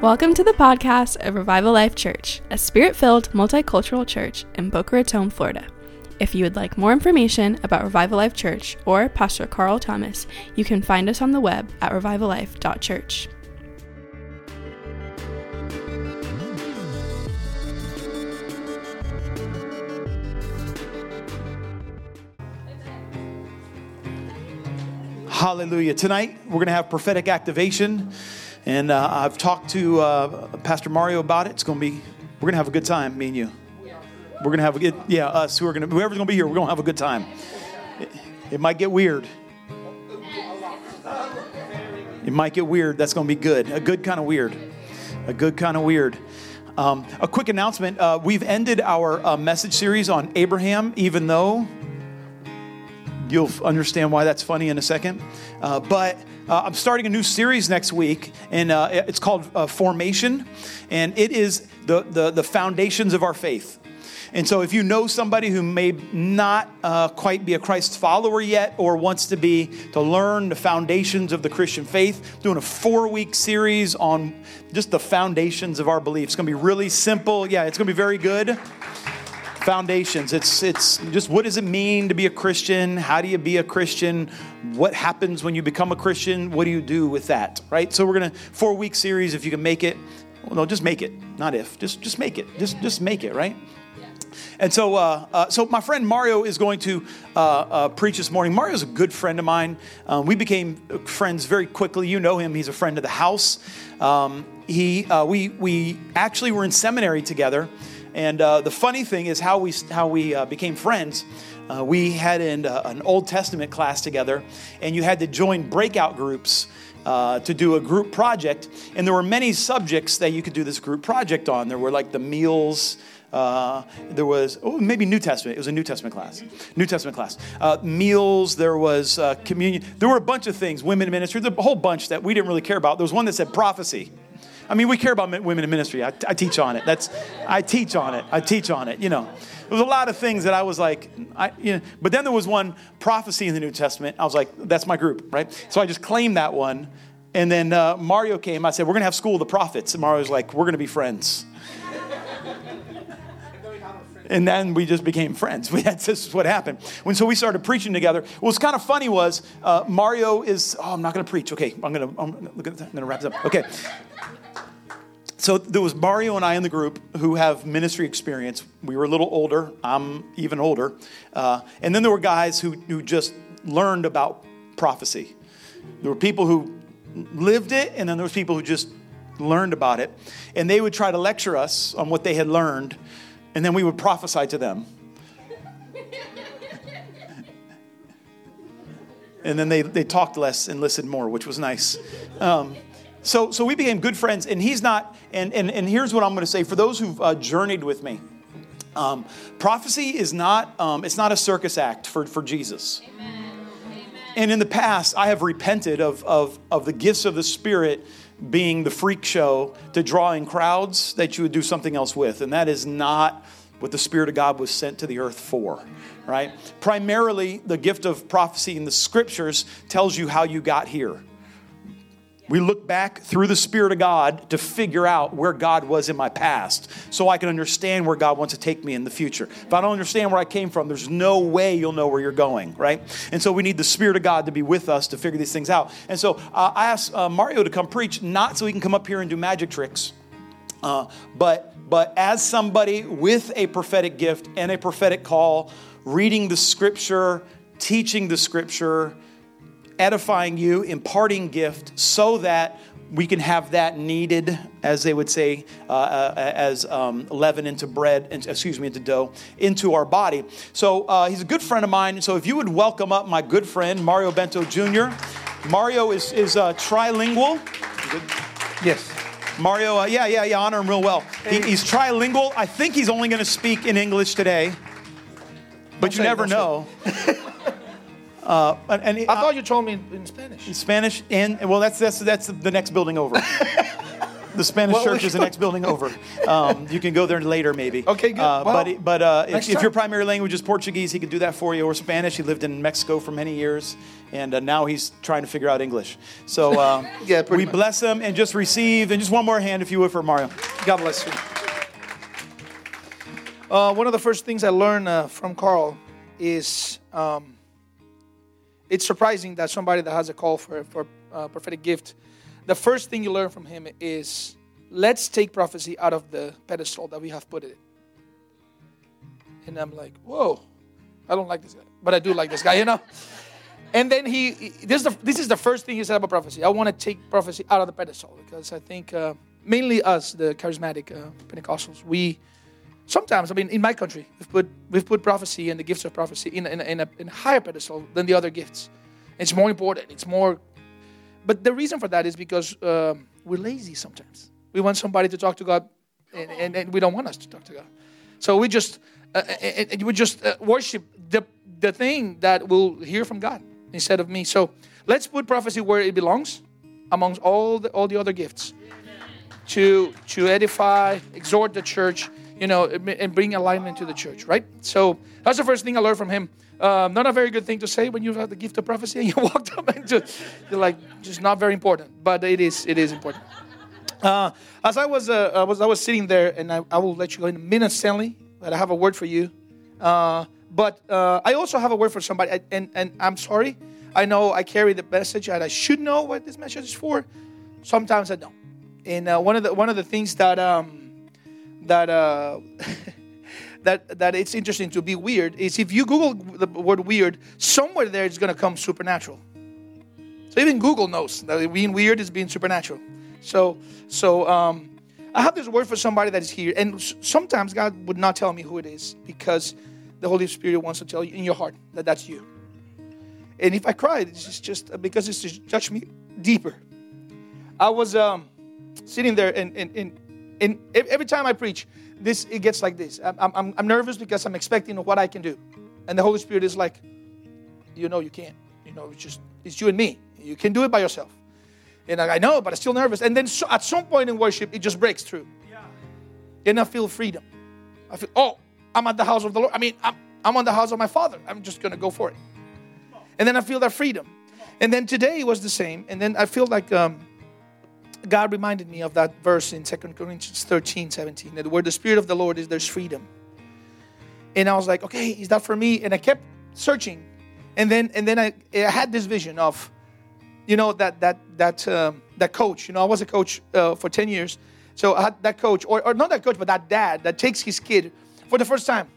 Welcome to the podcast of Revival Life Church, a spirit filled multicultural church in Boca Raton, Florida. If you would like more information about Revival Life Church or Pastor Carl Thomas, you can find us on the web at revivallife.church. Hallelujah. Tonight, we're going to have prophetic activation. And uh, I've talked to uh, Pastor Mario about it. It's going to be, we're going to have a good time, me and you. We're going to have a good, yeah, us who are going to, whoever's going to be here, we're going to have a good time. It, it might get weird. It might get weird. That's going to be good. A good kind of weird. A good kind of weird. Um, a quick announcement. Uh, we've ended our uh, message series on Abraham, even though you'll understand why that's funny in a second. Uh, but uh, I'm starting a new series next week, and uh, it's called uh, Formation, and it is the, the, the, foundations of our faith. And so, if you know somebody who may not uh, quite be a Christ follower yet or wants to be, to learn the foundations of the Christian faith, doing a four week series on just the foundations of our beliefs. It's going to be really simple. Yeah, it's going to be very good foundations. It's it's just what does it mean to be a Christian? How do you be a Christian? What happens when you become a Christian? What do you do with that? Right? So we're gonna four week series if you can make it. Well, no, just make it. Not if. Just just make it. Just just make it. Right? And so, uh, uh, so my friend Mario is going to uh, uh preach this morning. Mario is a good friend of mine. Um, we became friends very quickly. You know him; he's a friend of the house. Um, he, uh, we, we actually were in seminary together, and uh, the funny thing is how we, how we uh, became friends. Uh, we had an, uh, an Old Testament class together, and you had to join breakout groups uh, to do a group project. And there were many subjects that you could do this group project on. There were like the meals. Uh, there was oh, maybe New Testament. It was a New Testament class. New Testament class. Meals. There was communion. There were a bunch of things. Women ministry. a whole bunch that we didn't really care about. There was one that said prophecy. I mean, we care about women in ministry. I, I teach on it. That's, I teach on it. I teach on it. You know, there was a lot of things that I was like, I, you know, but then there was one prophecy in the New Testament. I was like, that's my group, right? So I just claimed that one. And then uh, Mario came. I said, we're going to have School of the Prophets. And Mario was like, we're going to be friends. and then we just became friends. We this is what happened. When so we started preaching together. What was kind of funny was uh, Mario is. Oh, I'm not going to preach. Okay, I'm going to. I'm going to wrap this up. Okay so there was Mario and I in the group who have ministry experience. We were a little older. I'm even older. Uh, and then there were guys who, who just learned about prophecy. There were people who lived it, and then there was people who just learned about it. And they would try to lecture us on what they had learned, and then we would prophesy to them. and then they, they talked less and listened more, which was nice. Um, so, so we became good friends, and he's not, and, and, and here's what I'm going to say for those who've uh, journeyed with me. Um, prophecy is not, um, it's not a circus act for, for Jesus. Amen. And in the past, I have repented of, of, of the gifts of the Spirit being the freak show to draw in crowds that you would do something else with. And that is not what the Spirit of God was sent to the earth for, right? Primarily, the gift of prophecy in the scriptures tells you how you got here. We look back through the Spirit of God to figure out where God was in my past so I can understand where God wants to take me in the future. If I don't understand where I came from, there's no way you'll know where you're going, right? And so we need the Spirit of God to be with us to figure these things out. And so uh, I asked uh, Mario to come preach, not so he can come up here and do magic tricks, uh, but, but as somebody with a prophetic gift and a prophetic call, reading the scripture, teaching the scripture, edifying you, imparting gift, so that we can have that kneaded, as they would say, uh, uh, as um, leaven into bread, excuse me, into dough, into our body. So uh, he's a good friend of mine. So if you would welcome up my good friend, Mario Bento Jr. Mario is, is uh, trilingual. Yes. Mario, uh, yeah, yeah, yeah, honor him real well. He, he's trilingual. I think he's only going to speak in English today, but you never know. Uh, and he, I thought you told me in, Spanish. In Spanish, and well, that's that's that's the next building over. The Spanish Well, church is the next building over. Um, you can go there later, maybe. Okay, good. Uh, Well, but but uh, if, if your primary language is Portuguese, he could do that for you, or Spanish. He lived in Mexico for many years, and uh, now he's trying to figure out English. So uh, Yeah, we much. bless him and just receive. And just one more hand, if you would, for Mario. God bless you. Uh, one of the first things I learned uh, from Carl is um, it's surprising that somebody that has a call for for uh, prophetic gift, the first thing you learn from him is let's take prophecy out of the pedestal that we have put it. And I'm like, whoa, I don't like this guy, but I do like this guy, you know. And then he, this is the this is the first thing he said about prophecy. I want to take prophecy out of the pedestal because I think uh, mainly us, the charismatic uh, Pentecostals, we sometimes, I mean, in my country, we've put we've put prophecy and the gifts of prophecy in a, in in a, in a higher pedestal than the other gifts. It's more important. It's more. But the reason for that is because um, we're lazy sometimes. We want somebody to talk to God, and, and, and we don't want us to talk to God. So we just uh, and, and we just uh, worship the the thing that will hear from God instead of me. So let's put prophecy where it belongs, amongst all the all the other gifts to to edify, exhort the church, you know, and bring alignment to the church, right? So that's the first thing I learned from him. Um, not a very good thing to say when you have the gift of prophecy and you walked up and just, you're like, just not very important, but it is it is important. Uh, as I was, uh, I was I was sitting there, and I, I will let you go in a minute, Stanley. But I have a word for you. Uh, but uh, I also have a word for somebody, I- and and I'm sorry. I know I carry the message, and I should know what this message is for. Sometimes I don't. And uh, one of the one of the things that um, that uh, that that it's interesting to be weird is if you Google the word weird, somewhere there it's going to come supernatural. So even Google knows that being weird is being supernatural. So so um, I have this word for somebody that is here, and sometimes God would not tell me who it is because the Holy Spirit wants to tell you in your heart that that's you. And if I cry, it's just, just because it's to touch me deeper. I was um, sitting there, and, and, and, and every time I preach, this it gets like this. I'm, I'm, I'm nervous because I'm expecting what I can do, and the Holy Spirit is like, you know, you can't. You know, it's just it's you and me. You can do it by yourself. And I I know, but I'm still nervous. And then so, at some point in worship, it just breaks through. Yeah. And I feel freedom. I feel, oh, I'm at the house of the Lord. I mean, I'm, I'm on the house of my Father. I'm just going to go for it. And then I feel that freedom. And then today was the same. And then I feel like um, God reminded me of that verse in 2 Corinthians 13, 17, that where the Spirit of the Lord is, there's freedom. And I was like, okay, is that for me? And I kept searching. And then and then I, I had this vision of, you know, that that that um, that coach. You know, I was a coach uh, for 10 years. So I had that coach, or, or not that coach, but that dad that takes his kid for the first time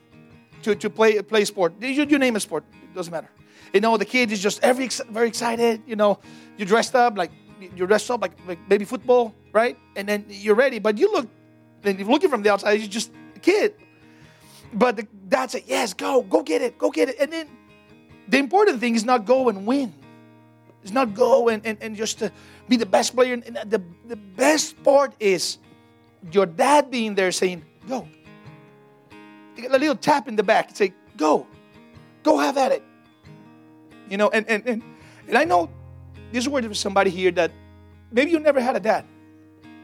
to, to play play sport. You, you name a sport, it doesn't matter. You know, the kid is just every very excited. You know, you dressed up like you're dressed up like, like maybe football, right? And then you're ready, but you look, and you're looking from the outside, you're just a kid. But the dad said, "Yes, go, go get it, go get it." And then the important thing is not go and win. It's not go and, and, and just be the best player. And the, the best part is your dad being there saying, "Go." A little tap in the back, and say, "Go, go, have at it." You know, and and and, and I know this word for somebody here that maybe you never had a dad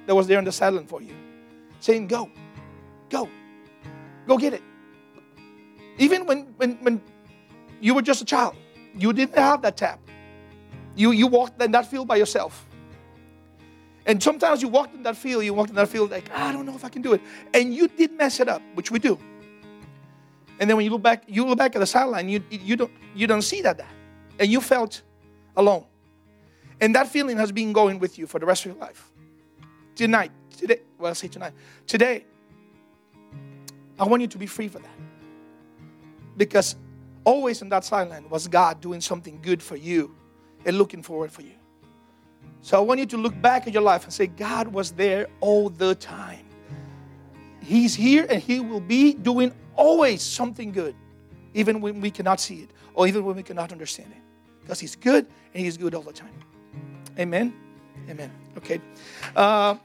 that was there on the sideline for you, saying, "Go, go, go get it." Even when when when you were just a child, you didn't have that tap. You you walked in that field by yourself. And sometimes you walked in that field, you walked in that field like, I don't know if I can do it. And you did mess it up, which we do. And then when you look back, you look back at the sideline, you you don't you don't see that, that. And you felt alone. And that feeling has been going with you for the rest of your life. Tonight, today, well, I say tonight, today, I want you to be free for that. Because always in that sideline was God doing something good for you and looking forward for you. So I want you to look back at your life and say, God was there all the time. He's here and He will be doing always something good, even when we cannot see it or even when we cannot understand it. Because He's good and He's good all the time. Amen. Amen. Okay. Uh,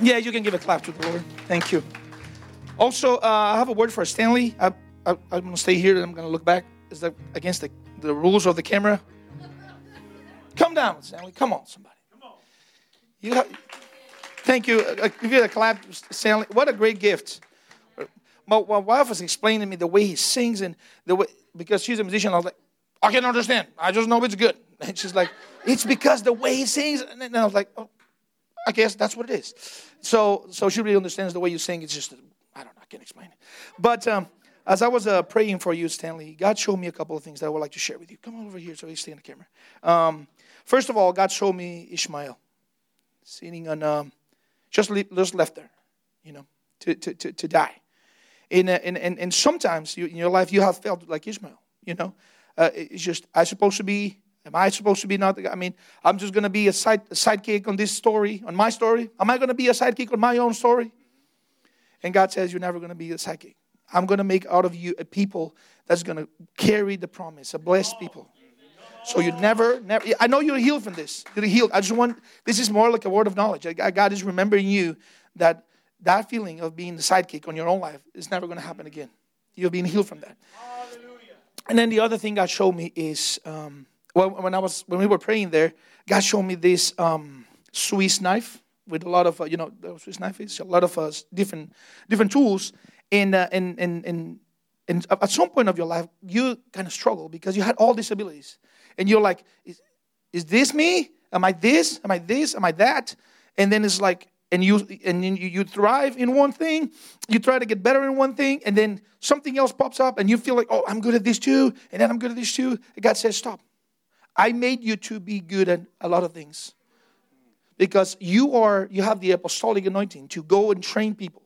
yeah, you can give a clap to the Lord. Thank you. Also, uh, I have a word for Stanley. I, I, I'm going to stay here and I'm going to look back. Is that against the, the rules of the camera? Come down, Stanley. Come on, somebody. Come on. You have, Thank you. Uh, Give you a clap, Stanley. What a great gift. My, my wife was explaining to me the way he sings and the way, because she's a musician, I was like, I can't understand. I just know it's good. And she's like, it's because the way he sings. And I was like, oh, I guess that's what it is. So, so she really understands the way you sing. It's just, I don't know, I can't explain it. But um, as I was uh, praying for you, Stanley, God showed me a couple of things that I would like to share with you. Come over here so you stay in the camera. Um, first of all, God showed me Ishmael sitting on, um, just, le- just left there, you know, to, to, to, to die. And, and, and, and sometimes you, in your life you have felt like Ishmael, you know. Uh, it's just, I supposed to be Am I supposed to be not? I mean, I'm just going to be a, side, a sidekick on this story, on my story. Am I going to be a sidekick on my own story? And God says, You're never going to be a sidekick. I'm going to make out of you a people that's going to carry the promise, a blessed people. So you never, never. I know you're healed from this. You're healed. I just want. This is more like a word of knowledge. God is remembering you that that feeling of being the sidekick on your own life is never going to happen again. You're being healed from that. And then the other thing God showed me is. Um, well, when I was when we were praying there, God showed me this um, Swiss knife with a lot of uh, you know the Swiss knife is a lot of uh, different different tools, and uh, and and and and at some point of your life you kind of struggle because you had all these abilities, and you're like, is, is this me? Am I this? Am I this? Am I that? And then it's like and you and you, you thrive in one thing you try to get better in one thing and then something else pops up and you feel like oh i'm good at this too and then i'm good at this too and god says stop I made you to be good at a lot of things. Because you are you have the apostolic anointing to go and train people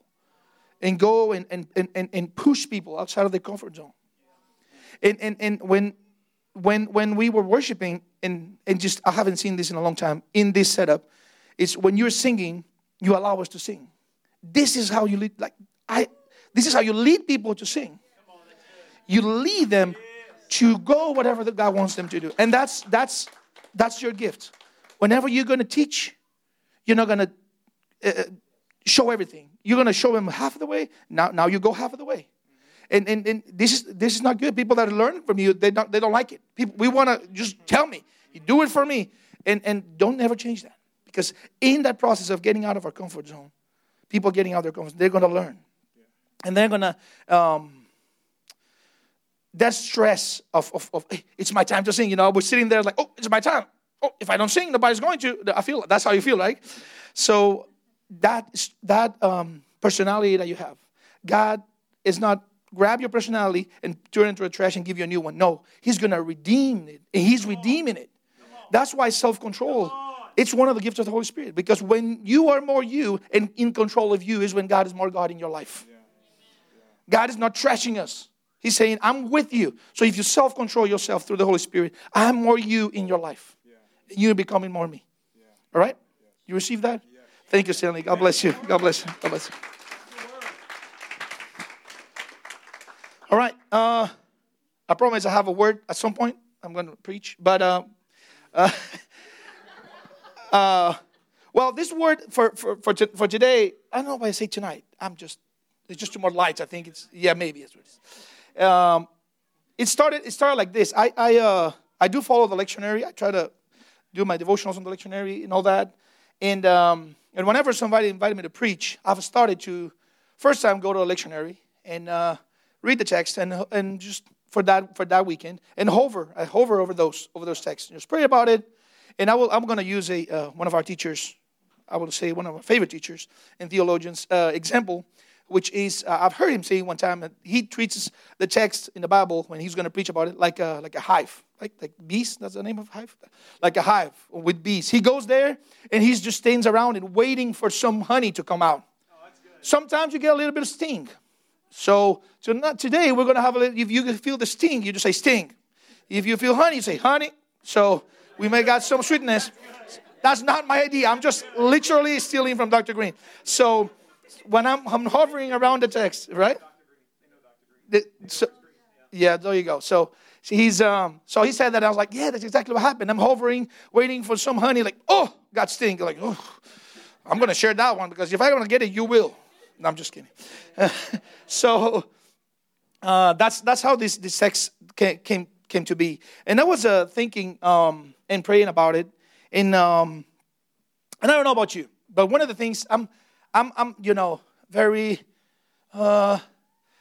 and go and, and, and, and push people outside of their comfort zone. And, and, and when when when we were worshiping and and just I haven't seen this in a long time in this setup, it's when you're singing, you allow us to sing. This is how you lead like I this is how you lead people to sing. You lead them to go whatever that God wants them to do. And that's that's that's your gift. Whenever you're going to teach, you're not going to uh, show everything. You're going to show them half of the way. Now now you go half of the way. And, and, and this is this is not good. People that learning from you, they don't they don't like it. People, we want to just tell me, you do it for me, and and don't ever change that because in that process of getting out of our comfort zone, people getting out of their comfort, zone, they're going to learn, and they're going to um, that stress of, of, of it's my time to sing. You know, we're sitting there like, oh, it's my time. Oh, if I don't sing, nobody's going to. I feel that's how you feel, right? So that that um, personality that you have, God is not grab your personality and turn it into a trash and give you a new one. No, He's gonna redeem it, and He's redeeming it. That's why self-control. It's one of the gifts of the Holy Spirit because when you are more you and in control of you is when God is more God in your life. God is not trashing us. He's saying, I'm with you. So if you self control yourself through the Holy Spirit, I'm more you in your life. Yeah. You're becoming more me. All right? You receive that? Thank you, Stanley. God bless you. God bless you. God bless you. All right. Uh, I promise I have a word at some point. I'm going to preach. But, uh, uh, uh, well, this word for, for, for, for today, I don't know why I say tonight. I'm just, there's just two more lights. I think it's, yeah, maybe it's what it is. Um, it started. It started like this. I I uh, I do follow the lectionary. I try to do my devotionals on the lectionary and all that. And um, and whenever somebody invited me to preach, I've started to first time go to a lectionary and uh, read the text and and just for that for that weekend and hover I hover over those over those texts and just pray about it. And I will I'm going to use a uh, one of our teachers. I will say one of my favorite teachers and theologians uh, example which is uh, I've heard him say one time that he treats the text in the Bible when he's going to preach about it like a like a hive, like like bees. That's the name of hive, like a hive with bees. He goes there and he just stands around and waiting for some honey to come out. Oh, Sometimes you get a little bit of sting. So, so not today we're going to have a little, if you feel the sting, you just say sting. If you feel honey, you say honey. So we may got some sweetness. That's not my idea. I'm just literally stealing from Dr. Green. So when I'm, I'm hovering around the text, right? The, so, yeah, there you go. So he's um, so he said that I was like, yeah, that's exactly what happened. I'm hovering, waiting for some honey, like, oh, got sting. Like, oh, I'm gonna share that one because if I don't get it, you will. No, I'm just kidding. so uh, that's that's how this this text came came, came to be. And I was uh, thinking um, and praying about it. And um, and I don't know about you But one of the things I'm, I'm, I'm you know, very, uh,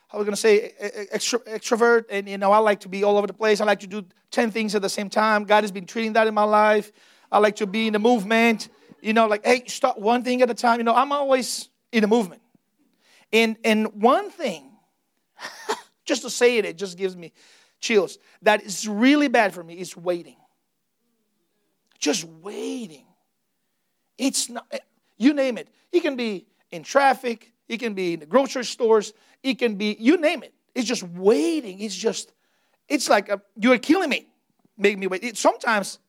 how are we to say, extro- extrovert, and you know, I like to be all over the place. I like to do ten things at the same time. God has been treating that in my life. I like to be in the movement. You know, like hey, start one thing at a time. You know, I'm always in the movement. And and one thing, just to say it, it just gives me chills. That is really bad for me. Is waiting. Just waiting. It's not. You name it. It can be in traffic. It can be in the grocery stores. It can be, you name it. It's just waiting. It's just, it's like a, you're killing me. Make me wait. It, sometimes,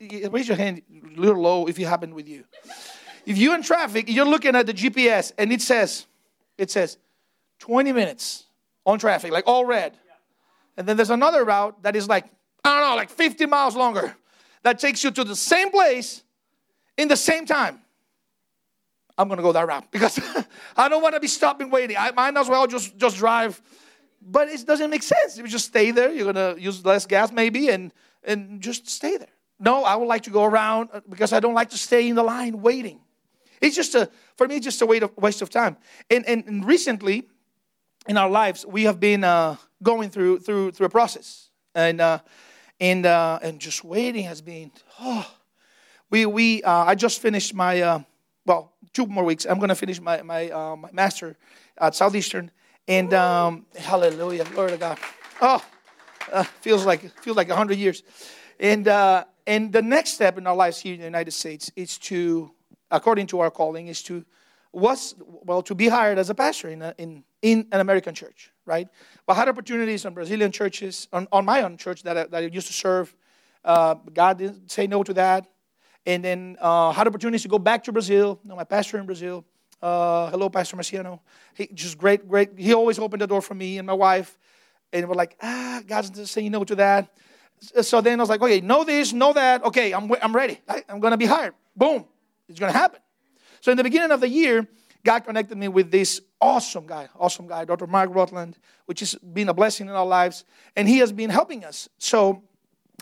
raise your hand a little low if it happened with you. If you're in traffic, you're looking at the GPS and it says, it says 20 minutes on traffic, like all red. And then there's another route that is like, I don't know, like 50 miles longer that takes you to the same place in the same time. I'm to go that route because I don't want to be stopping waiting. I might as well just, just drive. But it doesn't make sense. If You just stay there. You're to use less gas maybe and, and just stay there. No, I would like to go around uh, because I don't like to stay in the line waiting. It's just a, for me, just a waste of time. And, and, and recently in our lives, we have been uh, going through, through, through a process. And, uh, and, uh, and just waiting has been, oh, we, we, uh, I just finished my, uh, well, two more weeks. I'm to finish my my, uh, my master at Southeastern, and um, hallelujah, glory to God. Oh, uh, feels like feels like hundred years, and uh, and the next step in our lives here in the United States is to, according to our calling, is to was well to be hired as a pastor in a, in in an American church, right? But I had opportunities on Brazilian churches, on, on my own church that I, that I used to serve. Uh, God didn't say no to that and then uh, had opportunities to go back to Brazil. You know, my pastor in Brazil. Uh, hello, Pastor Marciano. He just great, great. He always opened the door for me and my wife, and we're like, ah, God's saying no to that. So then I was like, okay, know this, know that. Okay, I'm, I'm ready. I, I'm going to be hired. Boom, it's going to happen. So in the beginning of the year, God connected me with this awesome guy, awesome guy, Dr. Mark Rutland, which has been a blessing in our lives, and he has been helping us. So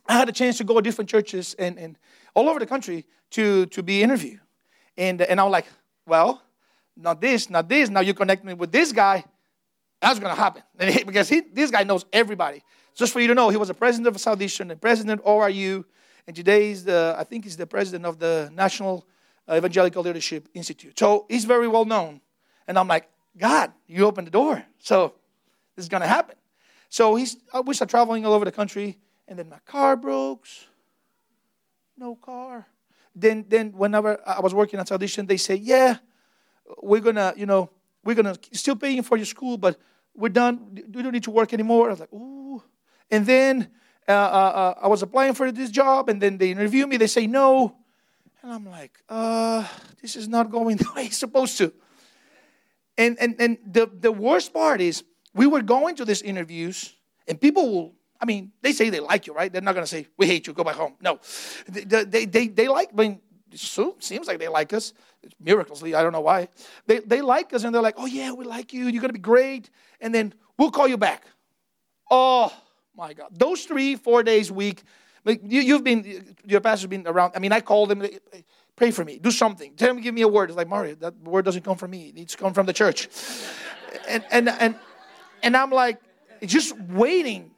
I had a chance to go to different churches and, and all over the country to, to be interviewed. And, and I was like, well, not this, not this. Now you connect me with this guy. That's going to happen. He, because he, this guy knows everybody. Just for you to know, he was the president of Southeastern and president of ORU. And today he's the, I think he's the president of the National Evangelical Leadership Institute. So he's very well known. And I'm like, God, you opened the door. So this is going to happen. So he's, we start traveling all over the country. And then my car broke no car. Then, then whenever I was working at Audition, they say, yeah, we're gonna, you know, we're gonna still paying for your school, but we're done. We don't need to work anymore. I was like, ooh. And then uh, uh, uh, I was applying for this job, and then they interview me. They say no, and I'm like, uh, this is not going the way it's supposed to. And and and the the worst part is we were going to these interviews, and people will I mean, they say they like you, right? They're not going to say, we hate you, go back home. No. They, they, they, they like, I mean, it seems like they like us. Miraculously, I don't know why. They, they like us and they're like, oh, yeah, we like you. You're going to be great. And then we'll call you back. Oh, my God. Those three, four days week, you, have been, your pastor's been around. I mean, I called them, pray for me, do something. Tell him, give me a word. It's like, Mario, that word doesn't come from me. It needs to come from the church. and, and, and, and I'm like, just waiting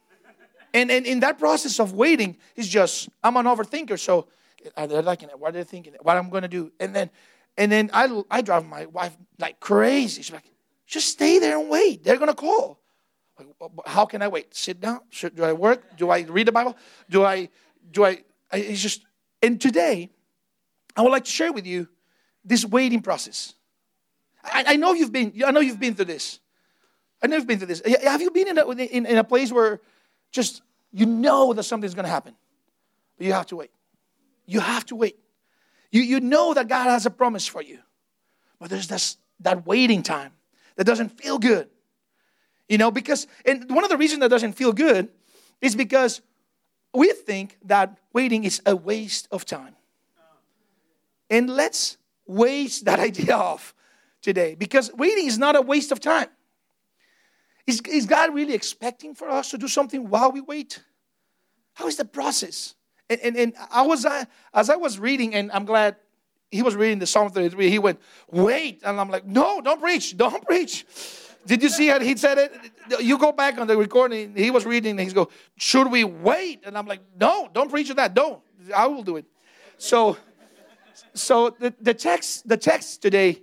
and, and in that process of waiting, it's just, I'm an overthinker. So uh, are they liking it? What are they thinking? What I'm going to do? And then, and then I, I drive my wife like crazy. She's like, just stay there and wait. They're going to call. Like, how can I wait? Sit down? Should, do I work? Do I read the Bible? Do I, do I, it's just, and today, I would like to share with you this waiting process. I, I know you've been, I know you've been through this. I know you've been through this. Have you been in a, in, in a place where just you know that something's going to happen, but you have to wait. You have to wait. You, you know that God has a promise for you, but there's this, that waiting time that doesn't feel good. You know, because, and one of the reasons that doesn't feel good is because we think that waiting is a waste of time. And let's waste that idea off today because waiting is not a waste of time. Is, is God really expecting for us to do something while we wait? How is the process? And, and, and I was, uh, as I was reading, and I'm glad he was reading the Psalm 33. He went, wait. And I'm like, no, don't preach. Don't preach. Did you see how he said it? You go back on the recording. He was reading and he's go, should we wait? And I'm like, no, don't preach that. Don't. I will do it. So, so the, the text, the text today,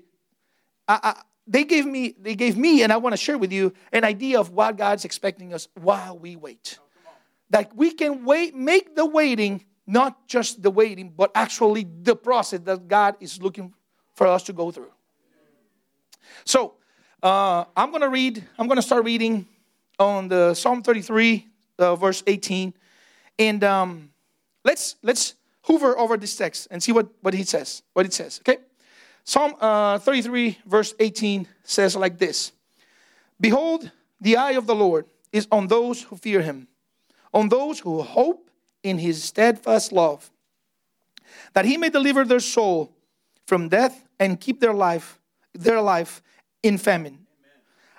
I, I, they gave me, they gave me, and I want to share with you an idea of what God's expecting us while we wait. That we can wait, make the waiting not just the waiting, but actually the process that God is looking for us to go through. So uh, I'm going to read, I'm going to start reading on the Psalm 33, uh, verse 18. And um, let's, let's hover over this text and see what, what he says, what it says, okay? Psalm uh, 33, verse 18 says like this Behold, the eye of the Lord is on those who fear him, on those who hope in his steadfast love, that he may deliver their soul from death and keep their life, their life in famine. Amen.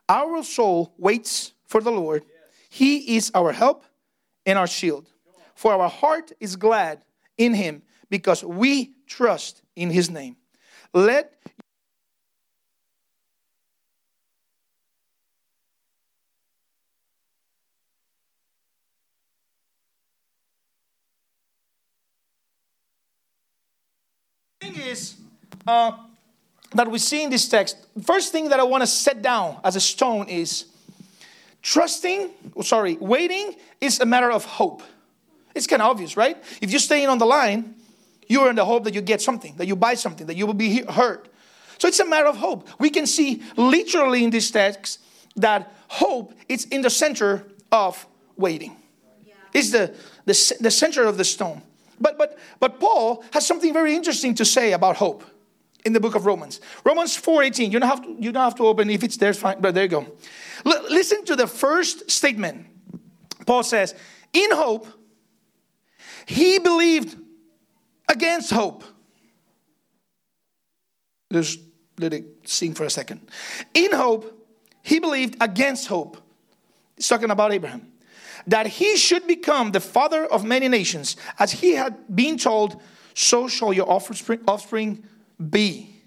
Our soul waits for the Lord. Yes. He is our help and our shield. For our heart is glad in him because we trust in his name. Let thing is uh, that we see in this text, first thing that I want to set down as a stone is trusting, sorry, waiting is a matter of hope. It's kind of obvious, right? If you're staying on the line, you're in the hope that you get something, that you buy something, that you will be hurt. So it's a matter of hope. We can see literally in this text that hope is in the center of waiting. Yeah. It's the, the, the center of the stone. But, but, but Paul has something very interesting to say about hope in the book of Romans. Romans 4.18. You don't have to, you don't have to open if it's there, fine, but there you go. L- listen to the first statement. Paul says, in hope, he believed against hope. Just let it sink for a second. In hope, he believed against hope. He's talking about Abraham that he should become the father of many nations, as he had been told, so shall your offspring, offspring be.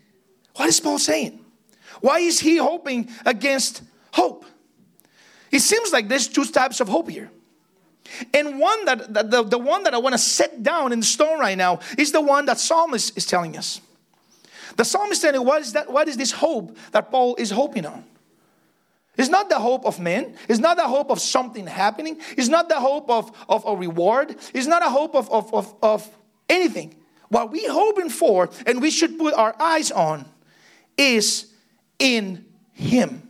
What is Paul saying? Why is he hoping against hope? It seems like there's two types of hope here. And one that, the, the one that I want to set down in stone right now is the one that Psalmist is telling us. The psalmist telling what is that? What is this hope that Paul is hoping on? It's not the hope of men. It's not the hope of something happening. It's not the hope of, of a reward. It's not a hope of, of, of, of anything. What we're hoping for and we should put our eyes on is in Him.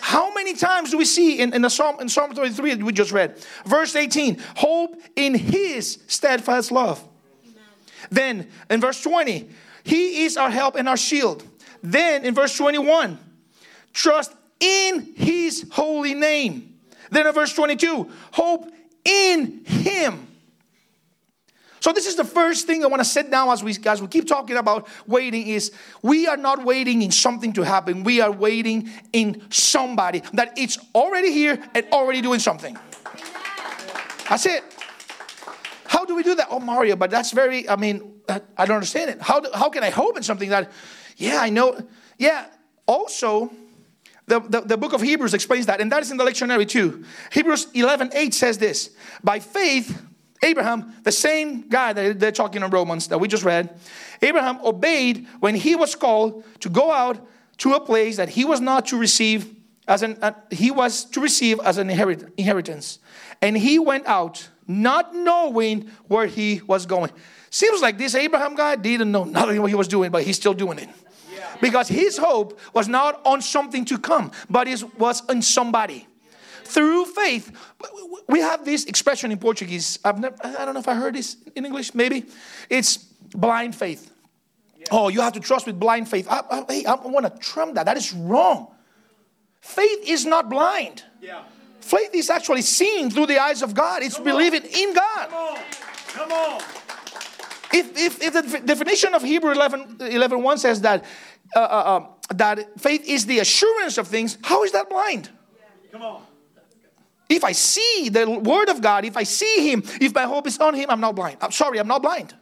How many times do we see in, in the Psalm in Psalm 33 that we just read? Verse 18, hope in his steadfast love. Amen. Then in verse 20, he is our help and our shield. Then in verse 21, trust in his holy name. Then in verse 22, hope in him. So this is the first thing I want to set down as we as we keep talking about waiting is we are not waiting in something to happen. We are waiting in somebody that it's already here and already doing something. That's it. How do we do that? Oh, Mario, but that's very, I mean, I don't understand it. How, do, how can I hope in something that, yeah, I know. Yeah, also, the, the, the, book of Hebrews explains that, and that is in the lectionary too. Hebrews 11 8 says this By faith, Abraham, the same guy that they're talking in Romans that we just read, Abraham obeyed when he was called to go out to a place that he was not to receive as an uh, he was to receive as an inherit, inheritance. And he went out not knowing where he was going. Seems like this Abraham guy didn't know nothing what he was doing, but he's still doing it because his hope was not on something to come, but it was on somebody. Through faith, we have this expression in Portuguese. I've never, I don't know if I heard this in English, maybe. It's blind faith. Oh, you have to trust with blind faith. I, I, hey, I want to trump that. That is wrong. Faith is not blind. Yeah. Faith is actually seeing through the eyes of God. It's Come believing on. in God. Come on. Come on. If, if, if the definition of Hebrew 11, 11 1 says that uh, uh, uh, that faith is the assurance of things, how is that blind? Come on. If I see the word of God, if I see Him, if my hope is on Him, I'm not blind. I'm sorry, I'm not blind.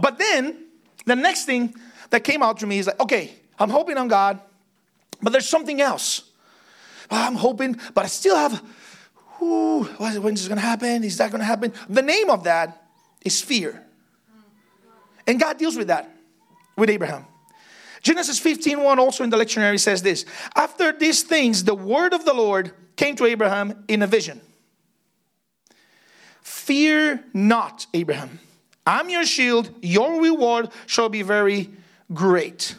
But then, the next thing that came out to me is like, okay, I'm hoping on God, but there's something else. Ah, I'm hoping, but I still have, ooh, when's this going to happen? Is that going to happen? The name of that is fear. And God deals with that with Abraham. Genesis 15 1 also in the lectionary says this After these things, the word of the Lord came to Abraham in a vision. Fear not, Abraham. I'm your shield. Your reward shall be very great.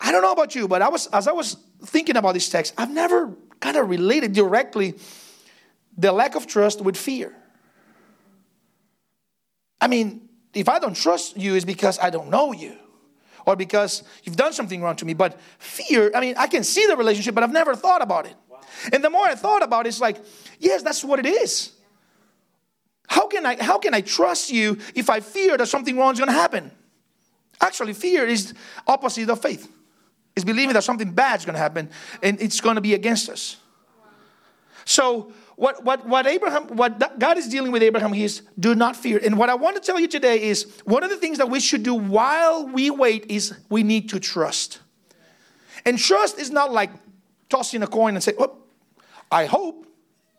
I don't know about you, but I was as I was thinking about this text, I've never kind of related directly the lack of trust with fear. I mean, if I don't trust you, it's because I don't know you or because you've done something wrong to me. But fear, I mean, I can see the relationship, but I've never thought about it. And the more I thought about it, it's like, yes, that's what it is. How can I how can I trust you if I fear that something wrong is going to happen? Actually, fear is opposite of faith. It's believing that something bad is going to happen and it's going to be against us. So what, what, what Abraham, what God is dealing with Abraham is do not fear. And what I want to tell you today is one of the things that we should do while we wait is we need to trust. And trust is not like tossing a coin and say, oh, I hope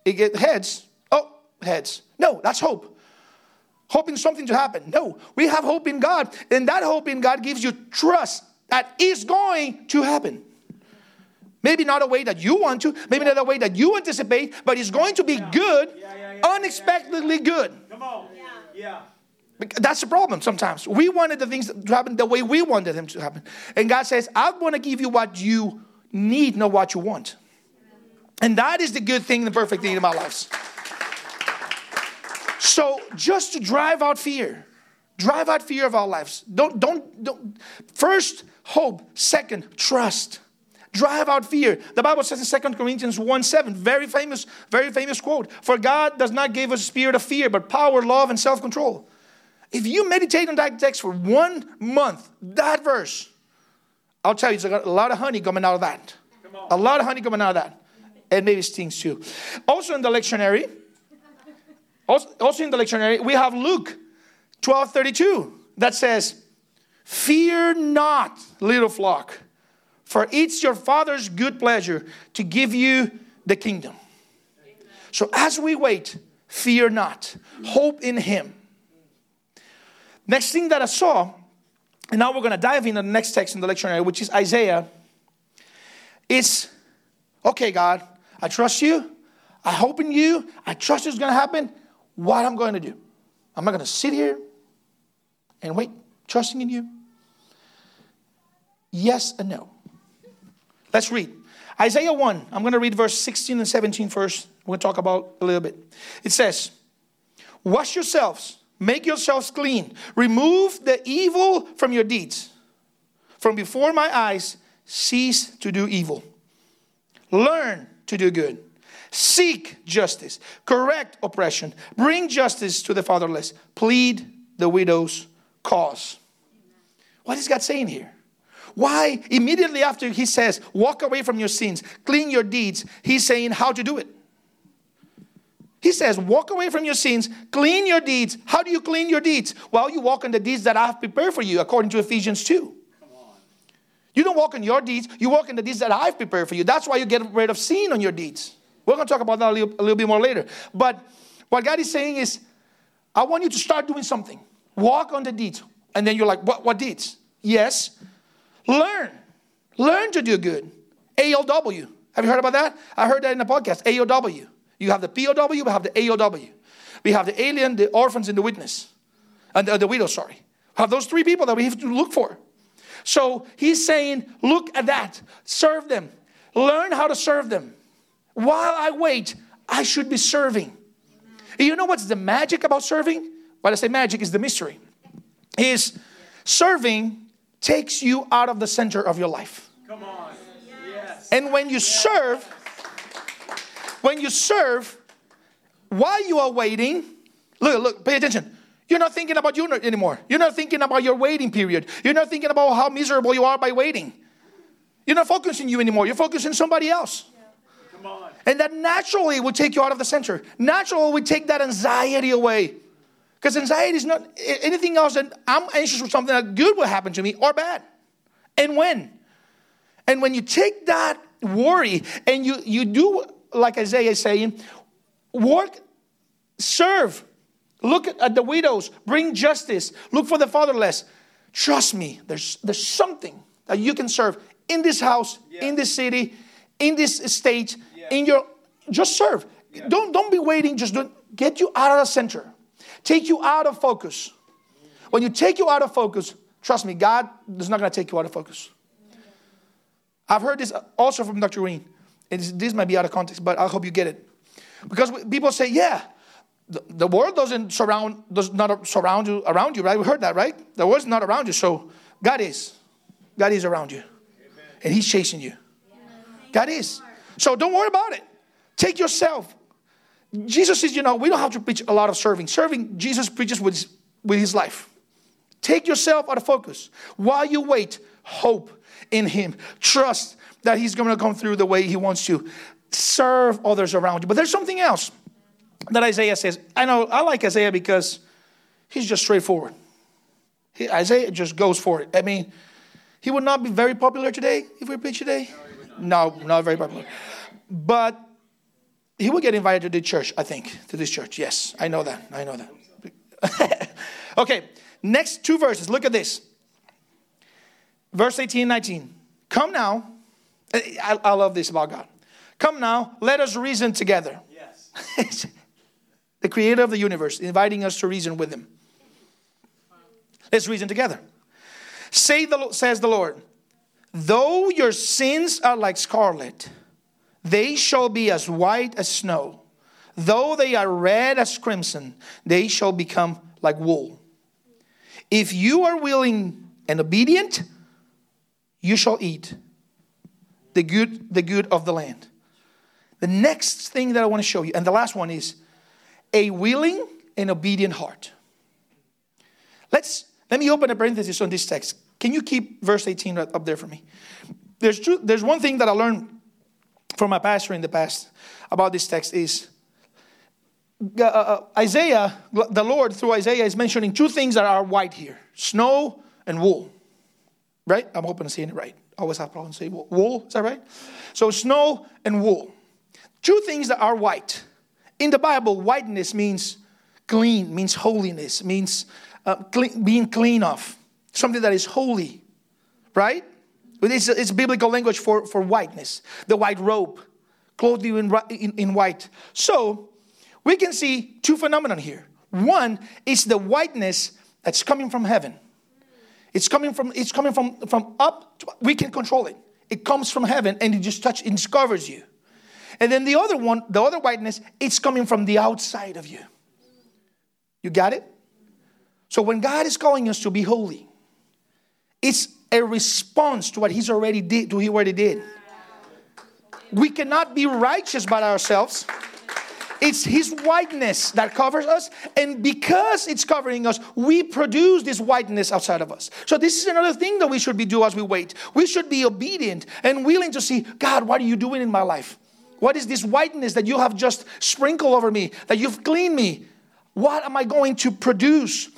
it get heads. Oh, heads. No, that's hope. Hoping something to happen. No, we have hope in God. And that hope in God gives you trust that is going to happen. Maybe not a way that you want to, maybe not a way that you anticipate, but it's going to be good, unexpectedly good. Come on. Yeah. That's the problem sometimes. We wanted the things to happen the way we wanted them to happen. And God says, I want to give you what you need, not what you want. And that is the good thing, the perfect thing in our lives. So just to drive out fear, drive out fear of our lives. Don't, don't, don't. First, hope. Second, trust drive out fear. The Bible says in 2 Corinthians 1 7, very famous, very famous quote. For God does not give us a spirit of fear, but power, love, and self control. If you meditate on that text for one month, that verse, I'll tell you, it's a lot of honey coming out of that. A lot of honey coming out of that. And maybe stings too. Also in the lectionary, also, also in the lectionary, we have Luke 12 32 that says, Fear not, little flock for it's your Father's good pleasure to give you the kingdom. So as we wait, fear not, hope in Him. Next thing that I saw, and now we're going to dive into the next text in the lectionary, which is Isaiah, is okay, God, I trust you. I hope in you. I trust it's going to happen. What I'm going to do? I'm not going to sit here and wait, trusting in you. Yes and no. Let's read. Isaiah 1, I'm going to read verse 16 and 17 first. We're going to talk about a little bit. It says, Wash yourselves, make yourselves clean, remove the evil from your deeds. From before my eyes, cease to do evil. Learn to do good. Seek justice, correct oppression, bring justice to the fatherless, plead the widow's cause. What is God saying here? Why, immediately after he says, walk away from your sins, clean your deeds, he's saying how to do it. He says, walk away from your sins, clean your deeds. How do you clean your deeds? Well, you walk in the deeds that I have prepared for you, according to Ephesians 2. You don't walk in your deeds, you walk in the deeds that I've prepared for you. That's why you get rid of sin on your deeds. We're going to talk about that a little, a little bit more later. But what God is saying is, I want you to start doing something. Walk on the deeds. And then you're like, what, what deeds? Yes, Learn. Learn to do good. AOW. Have you heard about that? I heard that in the podcast. AOW. You have the POW, we have the AOW. We have the alien, the orphans, and the witness. And the, the widow, sorry. Have those three people that we have to look for. So he's saying, look at that. Serve them. Learn how to serve them. While I wait, I should be serving. You know what's the magic about serving? When I say magic is the mystery. Is serving takes you out of the center of your life. Come on. Yes. And when you serve, when you serve, while you are waiting, look, look, pay attention. You're not thinking about you anymore. You're not thinking about your waiting period. You're not thinking about how miserable you are by waiting. You're not focusing you anymore. You're focusing somebody else. Come on. And that naturally will take you out of the center. Naturally will take that anxiety away. Because anxiety is not anything else than I'm anxious for something that good will happen to me or bad. And when? And when you take that worry and you, you do, like Isaiah is saying, work, serve, look at the widows, bring justice, look for the fatherless. Trust me, there's, there's something that you can serve in this house, yeah. in this city, in this state, yeah. in your, just serve. Yeah. Don't, don't be waiting, just don't, get you out of the center take you out of focus. When you take you out of focus, trust me, God is not going to take you out of focus. I've heard this also from Dr. Green. And this might be out of context, but I hope you get it. Because people say, yeah, the, world doesn't surround does not surround you around you, right? We heard that, right? The world's not around you, so God is. God is around you. Amen. And He's chasing you. God is. So don't worry about it. Take yourself Jesus says, you know, we don't have to preach a lot of serving. Serving, Jesus preaches with his, with his life. Take yourself out of focus. While you wait, hope in him. Trust that he's going to come through the way he wants to. Serve others around you. But there's something else that Isaiah says. I know, I like Isaiah because he's just straightforward. He, Isaiah just goes for it. I mean, he would not be very popular today if we preach today. No, not very popular. But he would get invited to the church, I think, to this church. Yes, I know that. I know that. okay, next two verses. Look at this. Verse 18 19. Come now. I, I love this about God. Come now, let us reason together. Yes. the creator of the universe inviting us to reason with him. Let's reason together. Say the, says the Lord, though your sins are like scarlet, they shall be as white as snow. Though they are red as crimson, they shall become like wool. If you are willing and obedient, you shall eat the good, the good of the land. The next thing that I want to show you, and the last one is a willing and obedient heart. Let's let me open a parenthesis on this text. Can you keep verse 18 up there for me? There's two, there's one thing that I learned from my pastor in the past about this text is uh, uh, Isaiah, the Lord through Isaiah is mentioning two things that are white here snow and wool. Right? I'm hoping to saying it right. I always have problems saying. Wool, is that right? So, snow and wool. Two things that are white. In the Bible, whiteness means clean, means holiness, means uh, clean, being clean of. Something that is holy. Right? It's, it's biblical language for, for whiteness, the white robe, clothed you in, in, in white. So we can see two phenomena here. One is the whiteness that's coming from heaven. It's coming from it's coming from from up. To, we can control it. It comes from heaven and it just touches, it covers you. And then the other one, the other whiteness, it's coming from the outside of you. You got it? So when God is calling us to be holy, it's a response to what he's already did, to he already did. We cannot be righteous by ourselves. It's his whiteness that covers us, and because it's covering us, we produce this whiteness outside of us. So this is another thing that we should be do as we wait. We should be obedient and willing to see, God, what are you doing in my life? What is this whiteness that you have just sprinkled over me, that you've cleaned me? What am I going to produce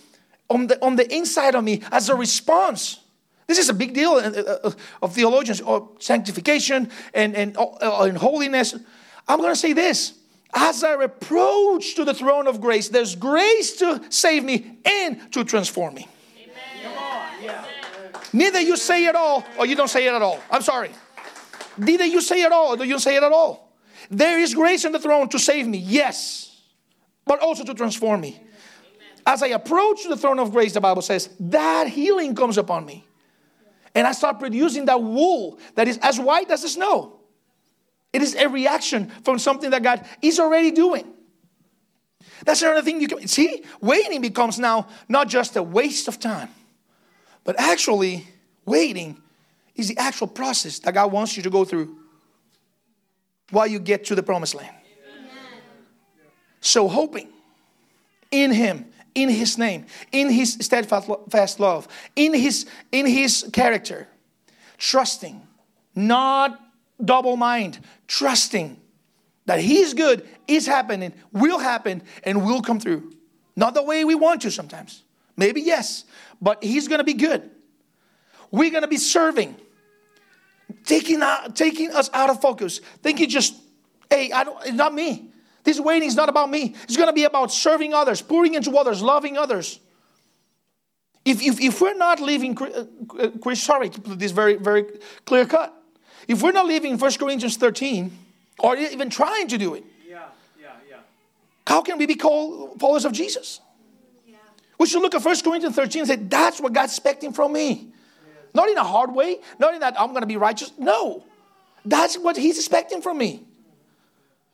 on the, on the inside of me as a response? This is a big deal uh, uh, uh, of theologians, or sanctification and, and, and holiness. I'm going to say this. As I approach to the throne of grace, there's grace to save me and to transform me. Neither you say it all or you don't say it at all. I'm sorry. Neither you say it all or you don't say it at all. There is grace in the throne to save me, yes, but also to transform me. As I approach the throne of grace, the Bible says, that healing comes upon me and I start producing that wool that is as white as the snow. It is a reaction from something that God is already doing. That's another thing you can see. Waiting becomes now not just a waste of time, but actually, waiting is the actual process that God wants you to go through while you get to the promised land. So, hoping in Him in his name, in his steadfast love, in his, in his character. Trusting, not double mind, trusting that he's good, is happening, will happen, and will come through. Not the way we want to sometimes. Maybe yes, but He's to be good. We're to be serving, taking, out, taking us out of focus, thinking just, hey, I don't, it's not me. This waiting is not about me. It's going to be about serving others, pouring into others, loving others. If, if, if we're not living, uh, uh, sorry to put this very, very clear cut. If we're not living 1 Corinthians 13, or even trying to do it, yeah, yeah, yeah. how can we be called followers of Jesus? Yeah. We should look at 1 Corinthians 13 and say, that's what God's expecting from me. Not in a hard way, not in that I'm going to be righteous. No, that's what He's expecting from me.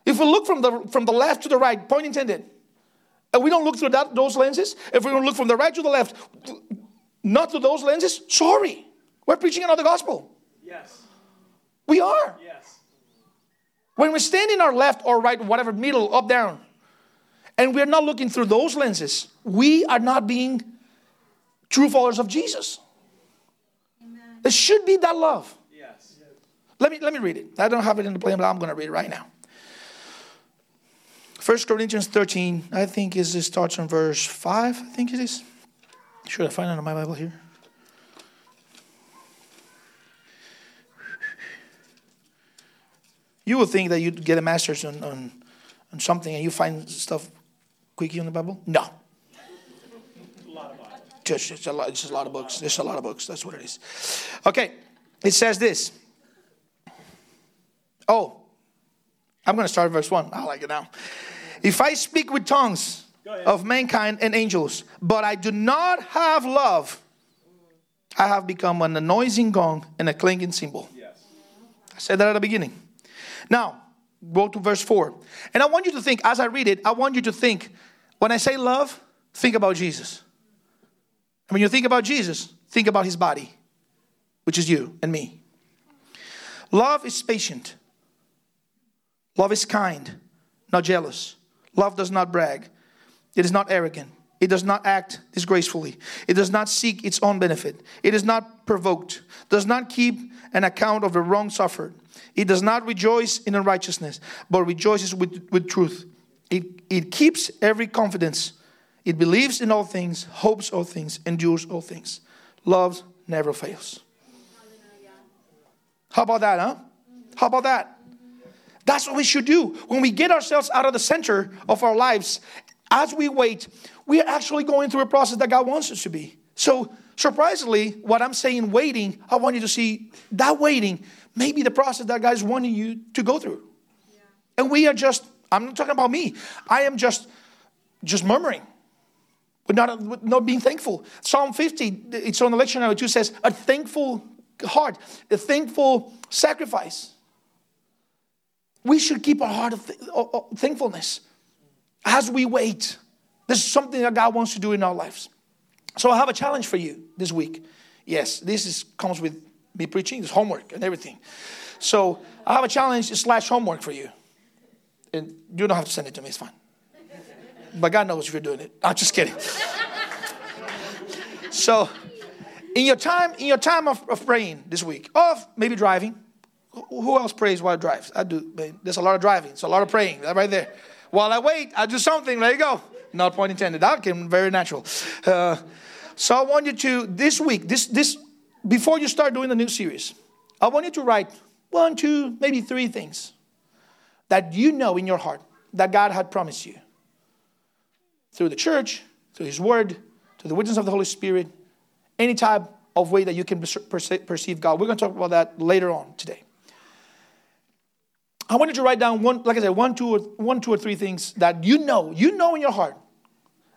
If we look from the, from the left to the right, point intended, and we don't look through that, those lenses, if we don't look from the right to the left, not through those lenses, sorry, we're preaching another gospel. Yes. We are. Yes. When we stand in our left or right, whatever, middle, up, down, and we're not looking through those lenses, we are not being true followers of Jesus. There should be that love. Yes. Let me, let me read it. I don't have it in the plan, but I'm going to read it right now. 1 Corinthians 13, I think is it starts on verse 5, I think it is. Should I find it in my Bible here? You would think that you'd get a master's on, on, on something and you find stuff quickly in the Bible? No. Just, it's, a lot, it's just a lot of books. There's a lot of books. That's what it is. Okay, it says this. Oh, I'm going to start verse 1. I like it now. If I speak with tongues of mankind and angels, but I do not have love, I have become an noising gong and a clanging cymbal. Yes. I said that at the beginning. Now, go to verse 4. And I want you to think, as I read it, I want you to think, when I say love, think about Jesus. And when you think about Jesus, think about his body, which is you and me. Love is patient. Love is kind, not jealous. Love does not brag. It is not arrogant. It does not act disgracefully. It does not seek its own benefit. It is not provoked. Does not keep an account of the wrong suffered. It does not rejoice in unrighteousness, but rejoices with, with truth. It, it keeps every confidence. It believes in all things, hopes all things, endures all things. Love never fails. How about that, huh? How about that? That's what we should do. When we get ourselves out of the center of our lives, as we wait, we are actually going through a process that God wants us to be. So, surprisingly, what I'm saying, waiting, I want you to see that waiting may be the process that God is wanting you to go through. Yeah. And we are just, I'm not talking about me, I am just just murmuring. But not, not being thankful. Psalm 50, it's on the lecture number two, says, a thankful heart, a thankful sacrifice we should keep a heart of thankfulness as we wait. This is something that God wants to do in our lives. So I have a challenge for you this week. Yes, this is, comes with me preaching, this homework and everything. So I have a challenge slash homework for you. And you don't have to send it to me, it's fine. But God knows if you're doing it. I'm just kidding. so in your time, in your time of, of praying this week, of maybe driving, who else prays while drives? I do. There's a lot of driving. so a lot of praying. Right there. While I wait, I do something. There you go. Not point intended. That came very natural. Uh, so I want you to this week, this this before you start doing the new series, I want you to write one, two, maybe three things that you know in your heart that God had promised you through the church, through His Word, through the witness of the Holy Spirit, any type of way that you can perceive God. We're going to talk about that later on today. I want you to write down one, like I said, one, two, or one, two or three things that you know, you know in your heart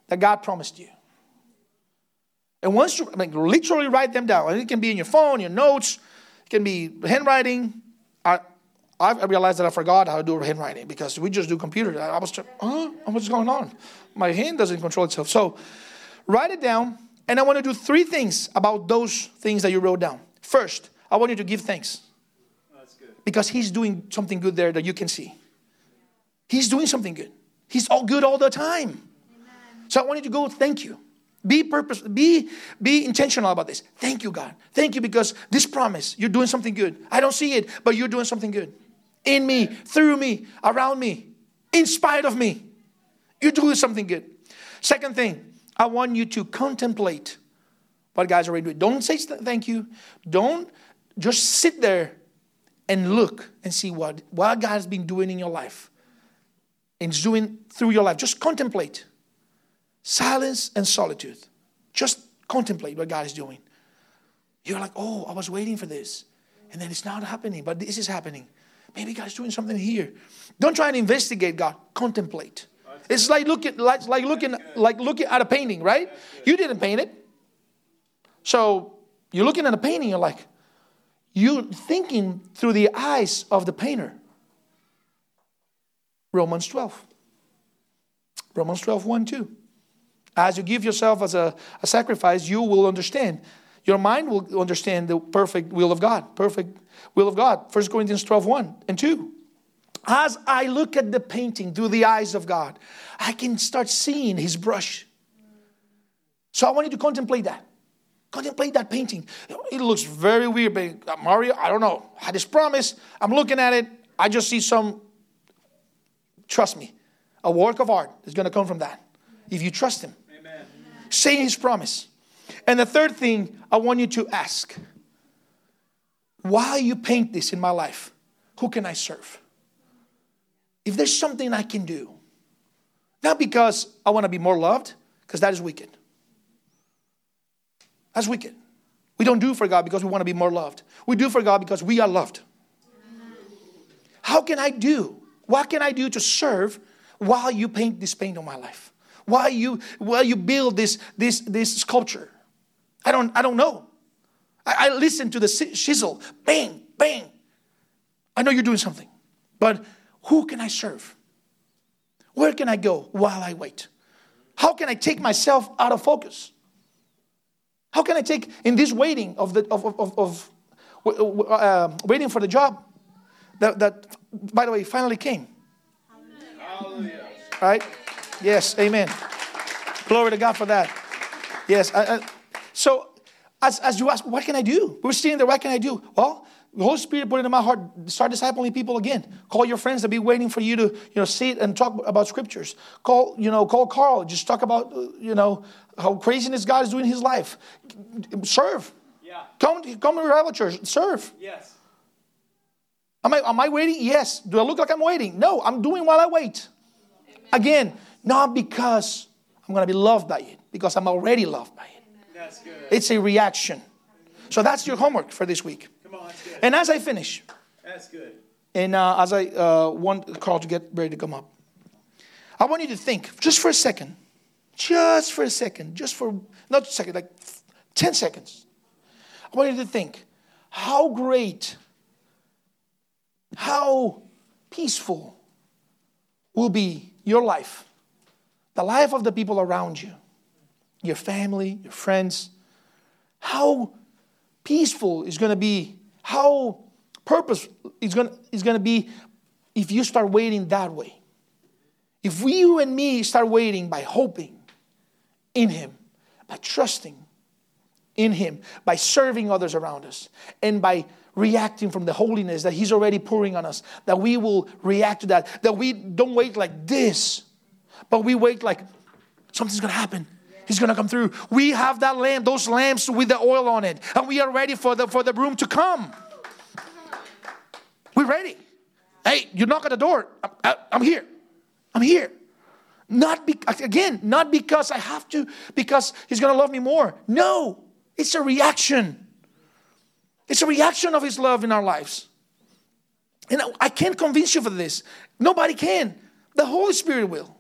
that God promised you. And once you like, literally write them down, and it can be in your phone, your notes, it can be handwriting. I, realized that I forgot how to do handwriting because we just do computer. I was, huh? What's going on? My hand doesn't control itself. So write it down, and I want to do three things about those things that you wrote down. First, I want you to give thanks because he's doing something good there that you can see. He's doing something good. He's all good all the time. Amen. So I want you to go thank you. Be purpose, be, be intentional about this. Thank you, God. Thank you because this promise, you're doing something good. I don't see it, but you're doing something good. In me, through me, around me, in spite of me. You're doing something good. Second thing, I want you to contemplate what God's already doing. Don't say thank you. Don't just sit there and look and see what, what God has been doing in your life and doing through your life. Just contemplate. Silence and solitude. Just contemplate what God is doing. You're like, oh, I was waiting for this. And then it's not happening, but this is happening. Maybe God's doing something here. Don't try and investigate God. Contemplate. It's like looking like, like looking like looking at a painting, right? You didn't paint it. So you're looking at a painting, you're like, you're thinking through the eyes of the painter. Romans 12. Romans 12, 1, 2. As you give yourself as a, a sacrifice, you will understand. Your mind will understand the perfect will of God. Perfect will of God. 1 Corinthians 12, 1 and 2. As I look at the painting through the eyes of God, I can start seeing his brush. So I want you to contemplate that. Contemplate that painting. It looks very weird, but uh, Mario, I don't know. I had this promise. I'm looking at it. I just see some, trust me, a work of art is going to come from that. If you trust him, Amen. say his promise. And the third thing I want you to ask why you paint this in my life? Who can I serve? if there's something I can do, not because I want to be more loved, because that is wicked. That's wicked. We don't do for God because we want to be more loved. We do for God because we are loved. How can I do? What can I do to serve while you paint this paint on my life? While you while you build this this this sculpture? I don't I don't know. I, I listen to the chisel, bang, bang. I know you're doing something, but who can I serve? Where can I go while I wait? How can I take myself out of focus? How can I take in this waiting of the of, of, of uh, waiting for the job that, that by the way finally came? Hallelujah. Right? Yes, amen. Glory to God for that. Yes. I, I, so as, as you ask, what can I do? We're sitting there, what can I do? Well, the Holy Spirit put it in my heart, start discipling people again. Call your friends to be waiting for you to, you know, sit and talk about scriptures. Call, you know, call Carl. Just talk about, you know, how craziness God is doing in his life. Serve. Yeah. Come, come to revival church. Serve. Yes. Am I, am I waiting? Yes. Do I look like I'm waiting? No, I'm doing while I wait. Amen. Again, not because I'm going to be loved by it, because I'm already loved by it. That's good. It's a reaction. So that's your homework for this week. On, And as I finish, that's good. And uh, as I uh, want Carl to get ready to come up, I want you to think just for a second, just for a second, just for not a second, like 10 seconds. I want you to think how great, how peaceful will be your life, the life of the people around you, your family, your friends. How peaceful is going to be how purpose is going is going to be if you start waiting that way. If we, you and me start waiting by hoping in Him, by trusting in Him, by serving others around us, and by reacting from the holiness that He's already pouring on us, that we will react to that, that we don't wait like this, but we wait like something's gonna happen. He's gonna come through. We have that lamp, those lamps with the oil on it, and we are ready for the for the room to come. We're ready. Hey, you knock at the door. I, am here. I'm here. Not be, again, not because I have to, because he's gonna love me more. No, it's a reaction. It's a reaction of his love in our lives. And I can't convince you for this. Nobody can. The Holy Spirit will.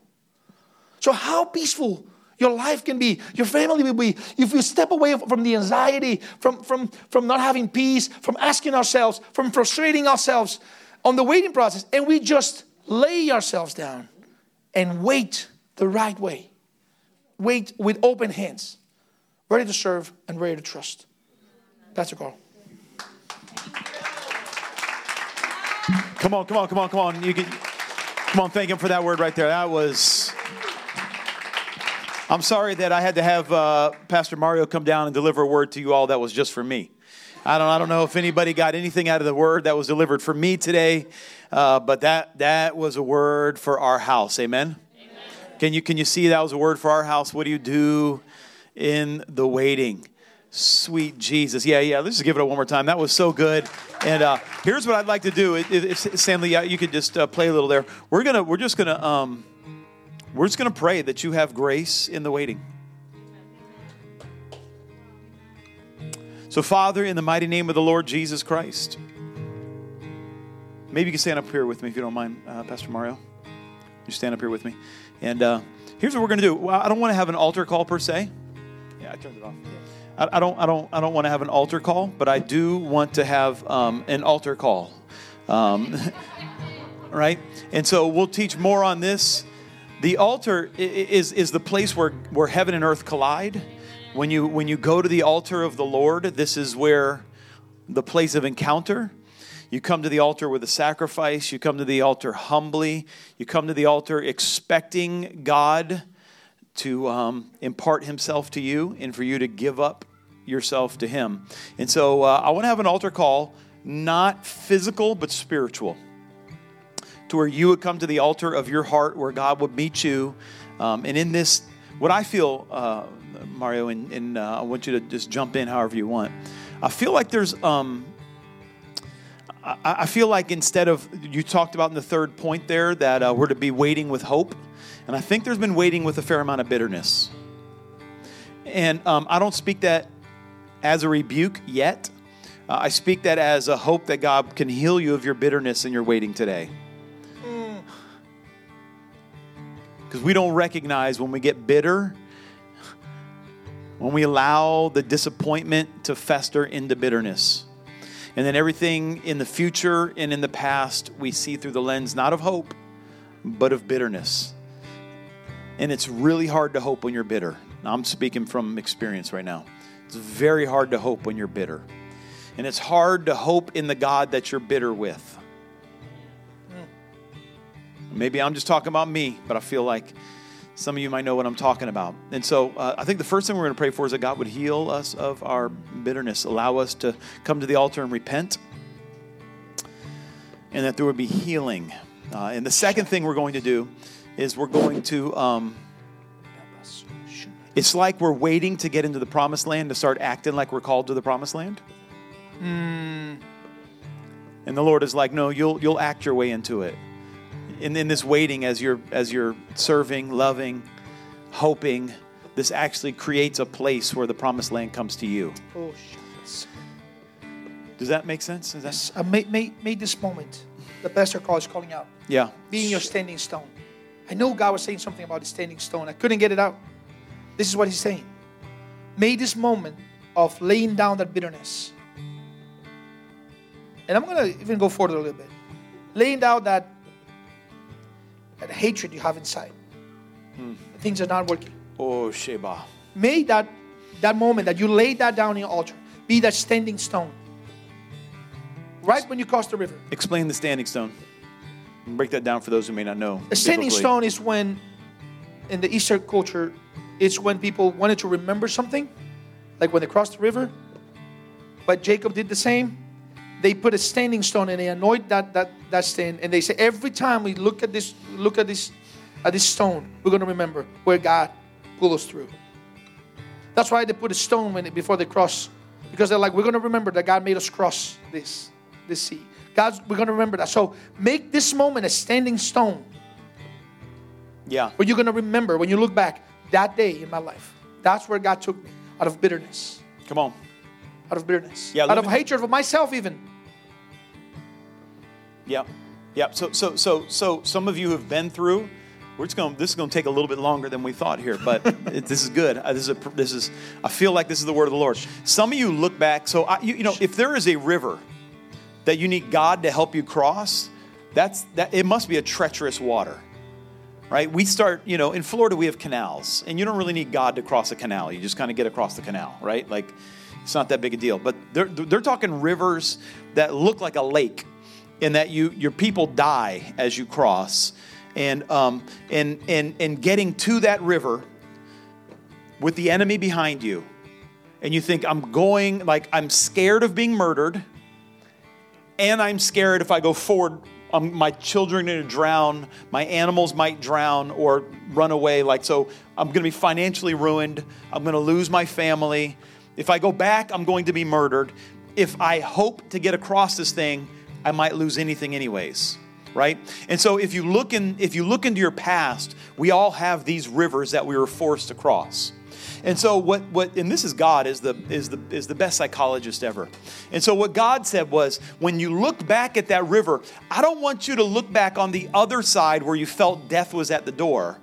So, how peaceful your life can be, your family will be. If we step away from the anxiety, from, from, from not having peace, from asking ourselves, from frustrating ourselves on the waiting process, and we just lay ourselves down and wait the right way. Wait with open hands, ready to serve and ready to trust. That's a call. Come on, come on, come on, come on. You can, come on, thank him for that word right there. That was I'm sorry that I had to have uh, Pastor Mario come down and deliver a word to you all that was just for me. I don't, I don't know if anybody got anything out of the word that was delivered for me today, uh, but that, that was a word for our house. Amen? Amen? Can you can you see that was a word for our house? What do you do in the waiting? Sweet Jesus. Yeah, yeah. Let's just give it a one more time. That was so good. And uh, here's what I'd like to do. If, if Stanley, yeah, you could just uh, play a little there. We're gonna we're just gonna um, we're just gonna pray that you have grace in the waiting. So, Father, in the mighty name of the Lord Jesus Christ, maybe you can stand up here with me if you don't mind, uh, Pastor Mario. You stand up here with me. And uh, here's what we're going to do. Well, I don't want to have an altar call per se. Yeah, I turned it off. I, I don't. I don't. I don't want to have an altar call, but I do want to have um, an altar call. Um, right? And so we'll teach more on this. The altar is is the place where where heaven and earth collide when you when you go to the altar of the Lord, this is where the place of encounter. You come to the altar with a sacrifice. You come to the altar humbly. You come to the altar expecting God to um, impart Himself to you and for you to give up yourself to Him. And so uh, I want to have an altar call, not physical, but spiritual, where you would come to the altar of your heart where God would meet you. Um, and in this, what I feel. Uh, Mario, and, and uh, I want you to just jump in however you want. I feel like there's, um, I, I, feel like instead of, you talked about in the third point there that uh, we're to be waiting with hope. And I think there's been waiting with a fair amount of bitterness. And um, I don't speak that as a rebuke yet. Uh, I speak that as a hope that God can heal you of your bitterness and your waiting today. Because we don't recognize when we get bitter when we allow the disappointment to fester into bitterness. And then everything in the future and in the past we see through the lens not of hope, but of bitterness. And it's really hard to hope when you're bitter. I'm speaking from experience right now. It's very hard to hope when you're bitter. And it's hard to hope in the God that you're bitter with. Maybe I'm just talking about me, but I feel like some of you might know what I'm talking about. And so uh, I think the first thing we're going to pray for is that God would heal us of our bitterness, allow us to come to the altar and repent, and that there would be healing. Uh, and the second thing we're going to do is we're going to. Um, it's like we're waiting to get into the promised land to start acting like we're called to the promised land. Mm. And the Lord is like, no, you'll you'll act your way into it in, in this waiting as you're as you're serving, loving, hoping, this actually creates a place where the promised land comes to you. Oh, Does that make sense? Is that... Yes, uh, may, may, may this moment, the pastor call is calling out. Yeah. Being your standing stone. I know God was saying something about the standing stone. I couldn't get it out. This is what he's saying. May this moment of laying down that bitterness. And I'm going to even go forward a little bit. Laying down that that hatred you have inside. Hmm. Things are not working. Oh, Sheba. May that, that moment that you lay that down in your altar be that standing stone. Right when you cross the river. Explain the standing stone. Break that down for those who may not know. A standing stone is when, in the Eastern culture, it's when people wanted to remember something, like when they crossed the river. But Jacob did the same they put a standing stone and they anoint that that that stand and they say every time we look at this look at this at this stone we're going to remember where god pulled us through. That's why they put a stone when before they cross because they're like we're going to remember that god made us cross this this sea. God's we're going to remember that. So make this moment a standing stone. Yeah. Where you're going to remember when you look back that day in my life that's where god took me out of bitterness. Come on. Out of bitterness, yeah, out of hatred for myself, even. Yep, yep. So, so, so, so, some of you have been through. We're just going. This is going to take a little bit longer than we thought here, but it, this is good. Uh, this is a, this is. I feel like this is the word of the Lord. Some of you look back. So, I, you, you know, if there is a river that you need God to help you cross, that's that. It must be a treacherous water right? We start, you know, in Florida we have canals, and you don't really need God to cross a canal. You just kind of get across the canal, right? Like it's not that big a deal. But they're, they're talking rivers that look like a lake in that you, your people die as you cross. And, um, and, and, and getting to that river with the enemy behind you, and you think, I'm going, like, I'm scared of being murdered, and I'm scared if I go forward um, my children are going to drown, my animals might drown or run away. Like, so I'm going to be financially ruined. I'm going to lose my family. If I go back, I'm going to be murdered. If I hope to get across this thing, I might lose anything anyways right and so if you look in if you look into your past we all have these rivers that we were forced to cross and so what what and this is God is the is the is the best psychologist ever. And so what God said was when you look back at that river, I don't want you to look back on the other side where you felt death was at the door.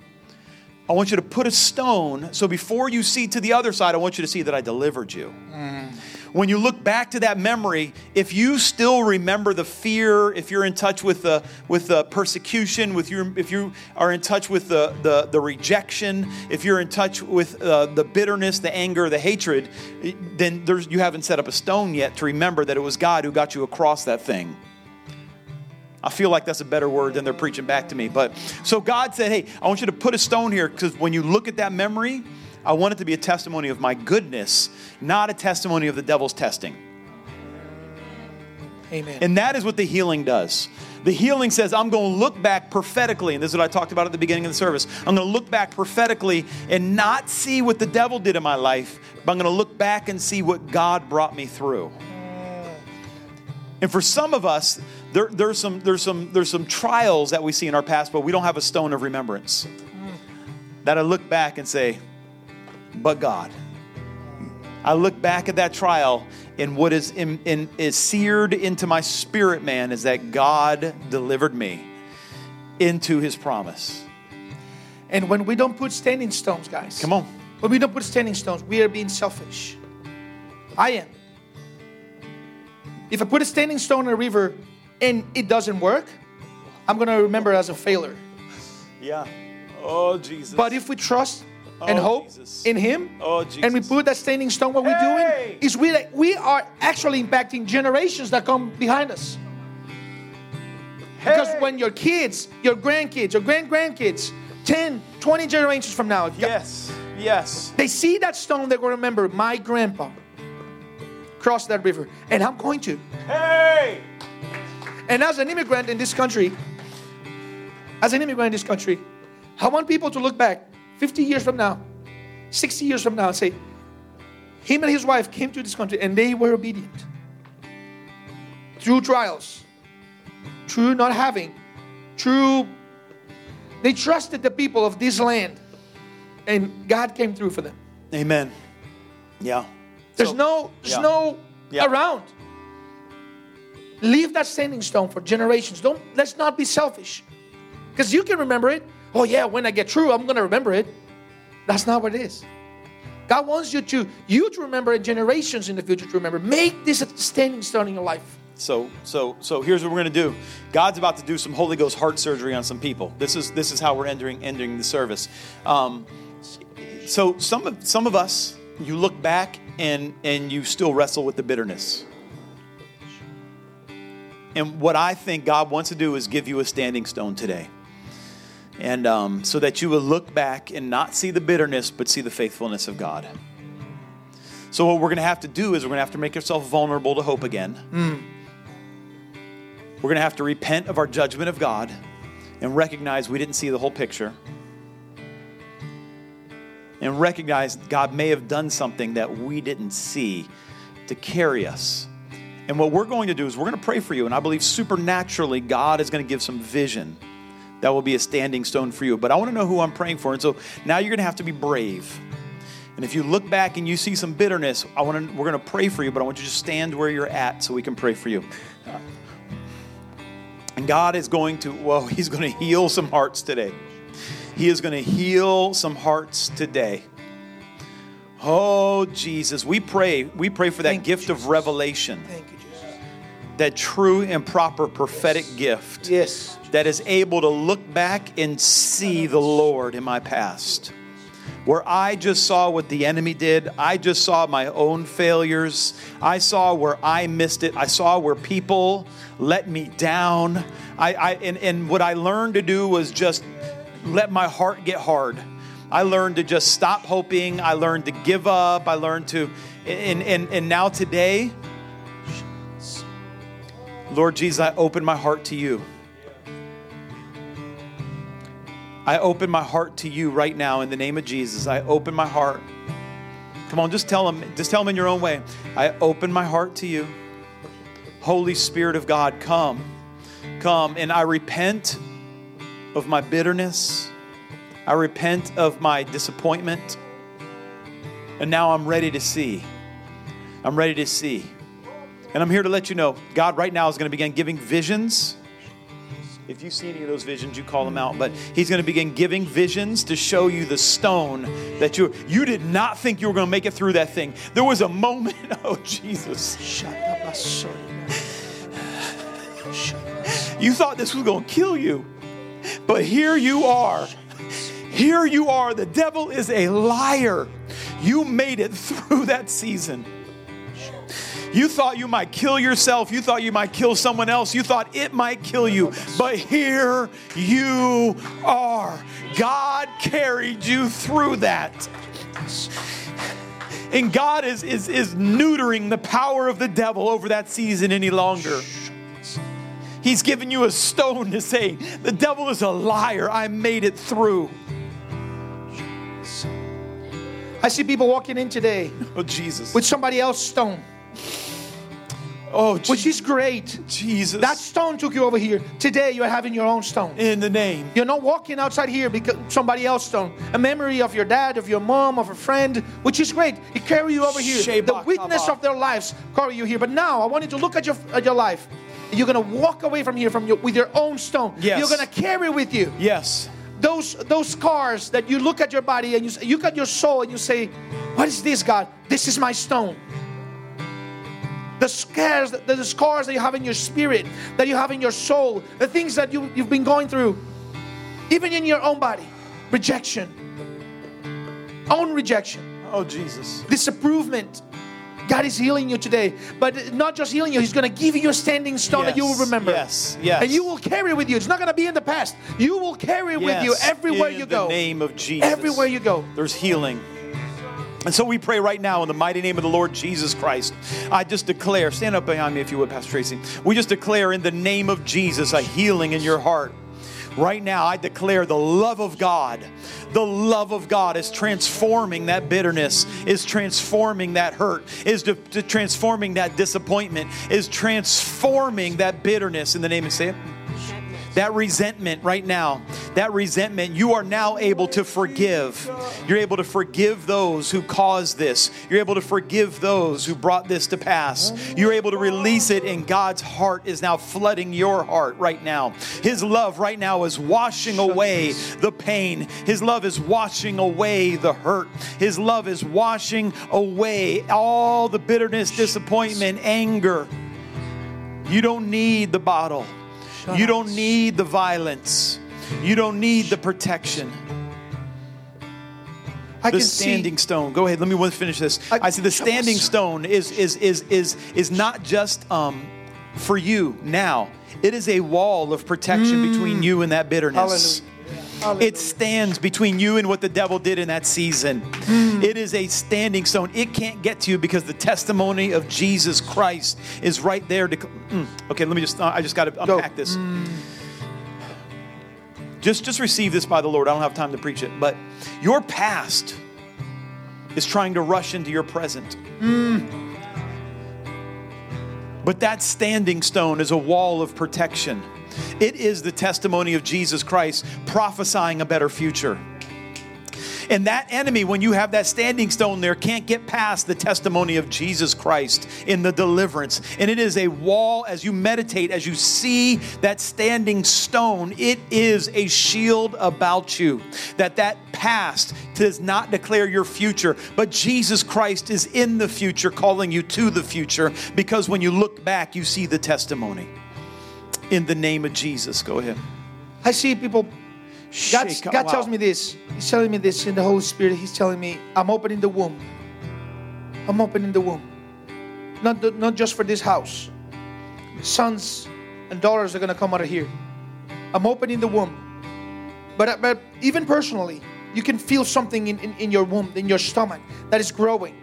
I want you to put a stone so before you see to the other side, I want you to see that I delivered you. Mm when you look back to that memory, if you still remember the fear, if you're in touch with the with the persecution, with your if you are in touch with the the, the rejection, if you're in touch with uh, the bitterness, the anger, the hatred, then there's you haven't set up a stone yet to remember that it was God who got you across that thing. I feel like that's a better word than they're preaching back to me. But so God said, Hey, I want you to put a stone here because when you look at that memory, I want it to be a testimony of my goodness, not a testimony of the devil's testing. Amen. And that is what the healing does. The healing says, I'm going to look back prophetically, and this is what I talked about at the beginning of the service. I'm going to look back prophetically and not see what the devil did in my life, but I'm going to look back and see what God brought me through. And for some of us, there, there's, some, there's, some, there's some trials that we see in our past, but we don't have a stone of remembrance. Mm. That I look back and say, but God. I look back at that trial, and what is, in, in, is seared into my spirit, man, is that God delivered me into his promise. And when we don't put standing stones, guys. Come on. When we don't put standing stones, we are being selfish. I am. If I put a standing stone in a river and it doesn't work, I'm going to remember it as a failure. Yeah. Oh, Jesus. But if we trust and Oh, hope Jesus. in Him, Oh, and we put that standing stone, what we're doing is we, we are actually impacting generations that come behind us. Because when your kids, your grandkids, your grand grandkids, 10, 20 generations from now, Yes. Yes. they see that stone, they're going to remember my grandpa crossed that river, and I'm going to. Hey! And as an immigrant in this country, as an immigrant in this country, I want people to look back 50 years from now, 60 years from now, and say, him and his wife came to this country and they were obedient. Through trials, through not having, through they trusted the people of this land, and God came through for them. Amen. Yeah. There's So- no, there's yeah. no Yeah. around. Leave that standing stone for generations. Don't let's not be selfish. Because you can remember it. Oh yeah, when I get through, I'm gonna remember it. That's not what it is. God wants you to you to remember it, generations in the future to remember. Make this a standing stone in your life. So, so, so here's what we're going to do. God's about to do some Holy Ghost heart surgery on some people. This is this is how we're entering ending the service. Um, so some of some of us, you look back and and you still wrestle with the bitterness. And what I think God wants to do is give you a standing stone today. And um, so that you will look back and not see the bitterness, but see the faithfulness of God. So, what we're going to have to do is we're going to have to make ourselves vulnerable to hope again. We're going to have to repent of our judgment of God and recognize we didn't see the whole picture. And recognize God may have done something that we didn't see to carry us. And what we're going to do is we're going to pray for you. And I believe supernaturally God is going to give some vision that will be a standing stone for you. But I want to know who I'm praying for. And so now you're going to have to be brave. And if you look back and you see some bitterness, I want to, we're going to pray for you, but I want you to stand where you're at so we can pray for you. Uh, and God is going to, well, He's going to heal some hearts today. He is going to heal some hearts today. Oh, Jesus, we pray, we pray for that Thank you, gift of revelation, Thank you. That true and proper prophetic gift Yes. that is able to look back and see the Lord in my past. Where I just saw what the enemy did, I just saw my own failures, I saw where I missed it, I saw where people let me down. I, I and, and what I learned to do was just let my heart get hard. I learned to just stop hoping. I learned to give up. I learned to, and, and, and now today, Lord Jesus, I open my heart to you. I open my heart to you right now in the name of Jesus. I open my heart. Come on, just tell him, just tell him in your own way. I open my heart to you. Holy Spirit of God, come. Come. And I repent of my bitterness. I repent of my disappointment. And now I'm ready to see. I'm ready to see. And I'm here to let you know God right now is going to begin giving visions. If you see any of those visions, you call them out. But He's going to begin giving visions to show you the stone that you you did not think you were going to make it through that thing. There was a moment, oh Jesus. Shut up, my son. You thought this was going to kill you. But here you are. Here you are. The devil is a liar. You made it through that season. You thought you might kill yourself. You thought you might kill someone else. You thought it might kill you. But here you are. God carried you through that. And God is, is, is neutering the power of the devil over that season any longer. He's given you a stone to say, The devil is a liar. I made it through. I see people walking in today Oh, Jesus. with somebody else's stone, oh, which is great. Jesus. That stone took you over here. Today you're having your own stone. in the name. You're not walking outside here because somebody else's stone. A memory of your dad, of your mom, of a friend, which is great. It carry you over here. Sheba The witness of their lives carry you here. But now I want you to look at your at your life. You're gonna walk away from here from your, with your own stone. Yes. You're gonna carry with you Yes. those those scars that you look at your body and you you look at your soul and you say, "What is this, God? This is my stone." The scars, the, the scars that you have in your spirit, that you have in your soul, the things that you, you've been going through, even in your own body, rejection, own rejection, Oh, Jesus. disapproval. God is healing you today, but not just healing you, He's going to give you a standing stone that you will remember. yes, yes. And you will carry with you. It's not going to be in the past. You will carry with you everywhere you go. the name of Jesus. Everywhere you go. There's healing. And so we pray right now in the mighty name of the Lord Jesus Christ. I just declare, stand up behind me if you would, Pastor Tracy. We just declare in the name of Jesus a healing in your heart. Right now, I declare the love of God. The love of God is transforming that bitterness, is transforming that hurt, is de- de- transforming that disappointment, is transforming that bitterness in the name of say it that resentment right now, that resentment, you are now able to forgive. You're able to forgive those who caused this. You're able to forgive those who brought this to pass. You're able to release it, and God's heart is now flooding your heart right now. His love right now is washing away the pain. His love is washing away the hurt. His love is washing away all the bitterness, disappointment, anger. You don't need the bottle. You don't need the violence. You don't need the protection. I The standing see. stone. Go ahead. Let me finish this. I- I see the standing stone is is is is is not just um, for you now. It is a wall of protection between you and that bitterness. Hallelujah. It stands between you and what the devil did in that season. It is a standing stone. It can't get to you because the testimony of Jesus Christ is right there. To, Mm. okay, let me just. I just got to Go. unpack this. Just, just receive this by the Lord. I don't have time to preach it, but your past is trying to rush into your present. Mm. But that standing stone is a wall of protection. It is the testimony of Jesus Christ prophesying a better future. And that enemy, when you have that standing stone there, can't get past the testimony of Jesus Christ in the deliverance. And it is a wall as you meditate, as you see that standing stone, it is a shield about you. That that past does not declare your future, but Jesus Christ is in the future, calling you to the future, because when you look back, you see the testimony. In the name of Jesus, go ahead. I see people. God, God wow. tells me this. He's telling me this in the Holy Spirit. He's telling me, I'm opening the womb. I'm opening the womb. Not, the, not just for this house. Sons and daughters are going to come out of here. I'm opening the womb. But, uh, but even personally, you can feel something in, in, in your womb, in your stomach, that is growing.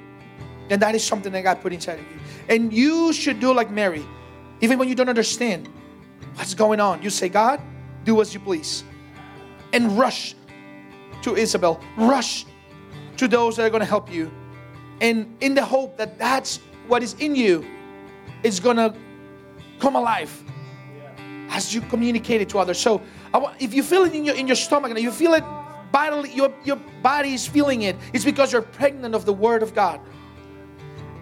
And that is something that God put inside of you. And you should do like Mary. Even when you don't understand what's going on, you say, God, do as you please. And rush to Isabel, rush to those that are going to help you. And in the hope that that's what is in you is going to come alive as you communicate it to others. So if you feel it in your, in your stomach and you feel it bodily, your, your body is feeling it, it's because you're pregnant of the Word of God.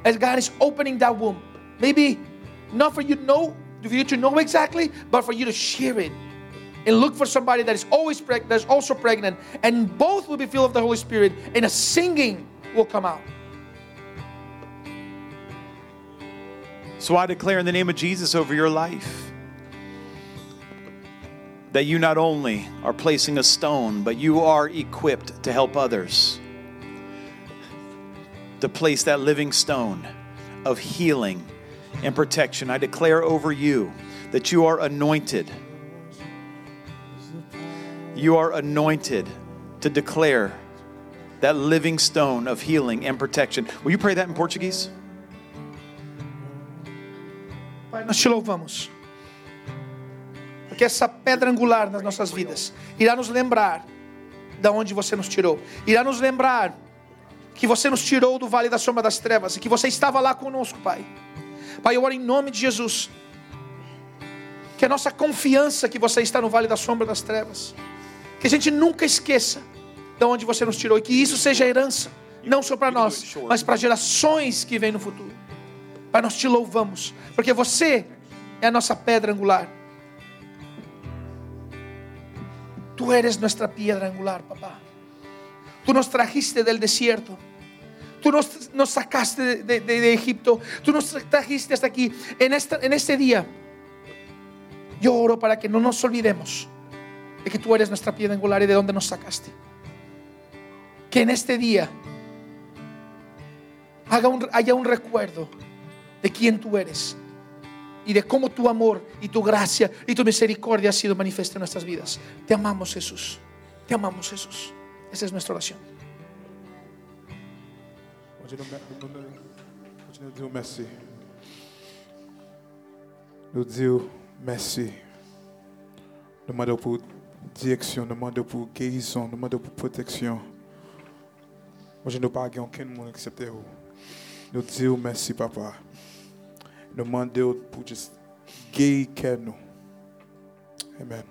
As God is opening that womb. Maybe not for you to know, for you to know exactly, but for you to share it. And look for somebody that is always pregnant, that's also pregnant, and both will be filled of the Holy Spirit, and a singing will come out. So I declare in the name of Jesus over your life that you not only are placing a stone, but you are equipped to help others. To place that living stone of healing and protection. I declare over you that you are anointed. You are anointed to declare that living stone of healing and protection. Will you pray that in Portuguese? Pai, nós te louvamos. Porque essa pedra angular nas nossas vidas irá nos lembrar da onde você nos tirou. Irá nos lembrar que você nos tirou do vale da sombra das trevas e que você estava lá conosco, Pai. Pai, eu oro em nome de Jesus. Que a nossa confiança que você está no vale da sombra das trevas, que a gente nunca esqueça de onde você nos tirou e que isso seja herança, não só para nós, mas para gerações que vêm no futuro. Pai, nós te louvamos, porque você é a nossa pedra angular. Tú eres nuestra piedra angular, papá. Tú nos trajiste del desierto. Tú nos, nos sacaste de, de, de, Egipto. Tú nos trajiste hasta aquí. En, esta, en este día, yo oro para que no nos olvidemos de que tú eres nuestra piedra angular y de dónde nos sacaste. Que en este día haga un, haya un recuerdo de quién tú eres y de cómo tu amor y tu gracia y tu misericordia ha sido manifiesta en nuestras vidas. Te amamos Jesús. Te amamos Jesús. Esa es nuestra oración. Nous disons merci. Demandons direction, nous demandons pour guérison, nous demandons pour protection. Moi, je ne pas aucun monde excepté vous. Nous disons merci, papa. Nous demandons pour juste guérir nous. Amen.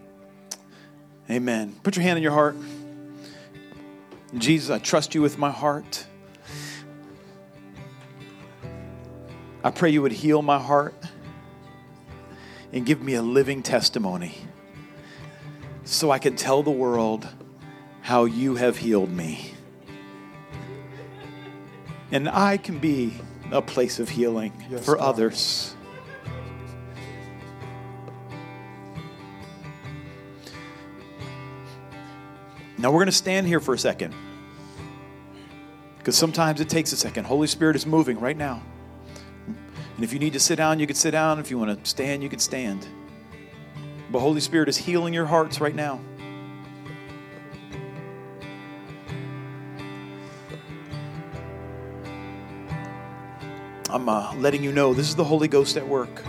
Amen. Put your hand on your heart. Jesus, I trust you with my heart. I pray you would heal my heart and give me a living testimony so I can tell the world how you have healed me. And I can be a place of healing yes, for God. others. Now we're going to stand here for a second. Because sometimes it takes a second. Holy Spirit is moving right now. And if you need to sit down, you can sit down. If you want to stand, you can stand. But Holy Spirit is healing your hearts right now. I'm uh, letting you know this is the Holy Ghost at work.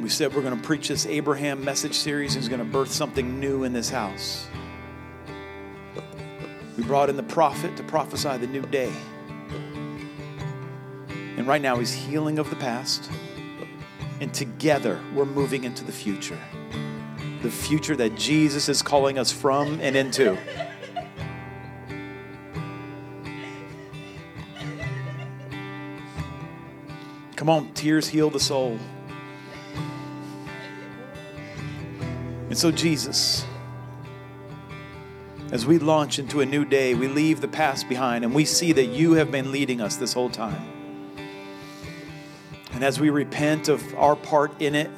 We said we're going to preach this Abraham message series. He's going to birth something new in this house. We brought in the prophet to prophesy the new day. And right now, he's healing of the past. And together, we're moving into the future. The future that Jesus is calling us from and into. Come on, tears heal the soul. And so, Jesus, as we launch into a new day, we leave the past behind and we see that you have been leading us this whole time. And as we repent of our part in it,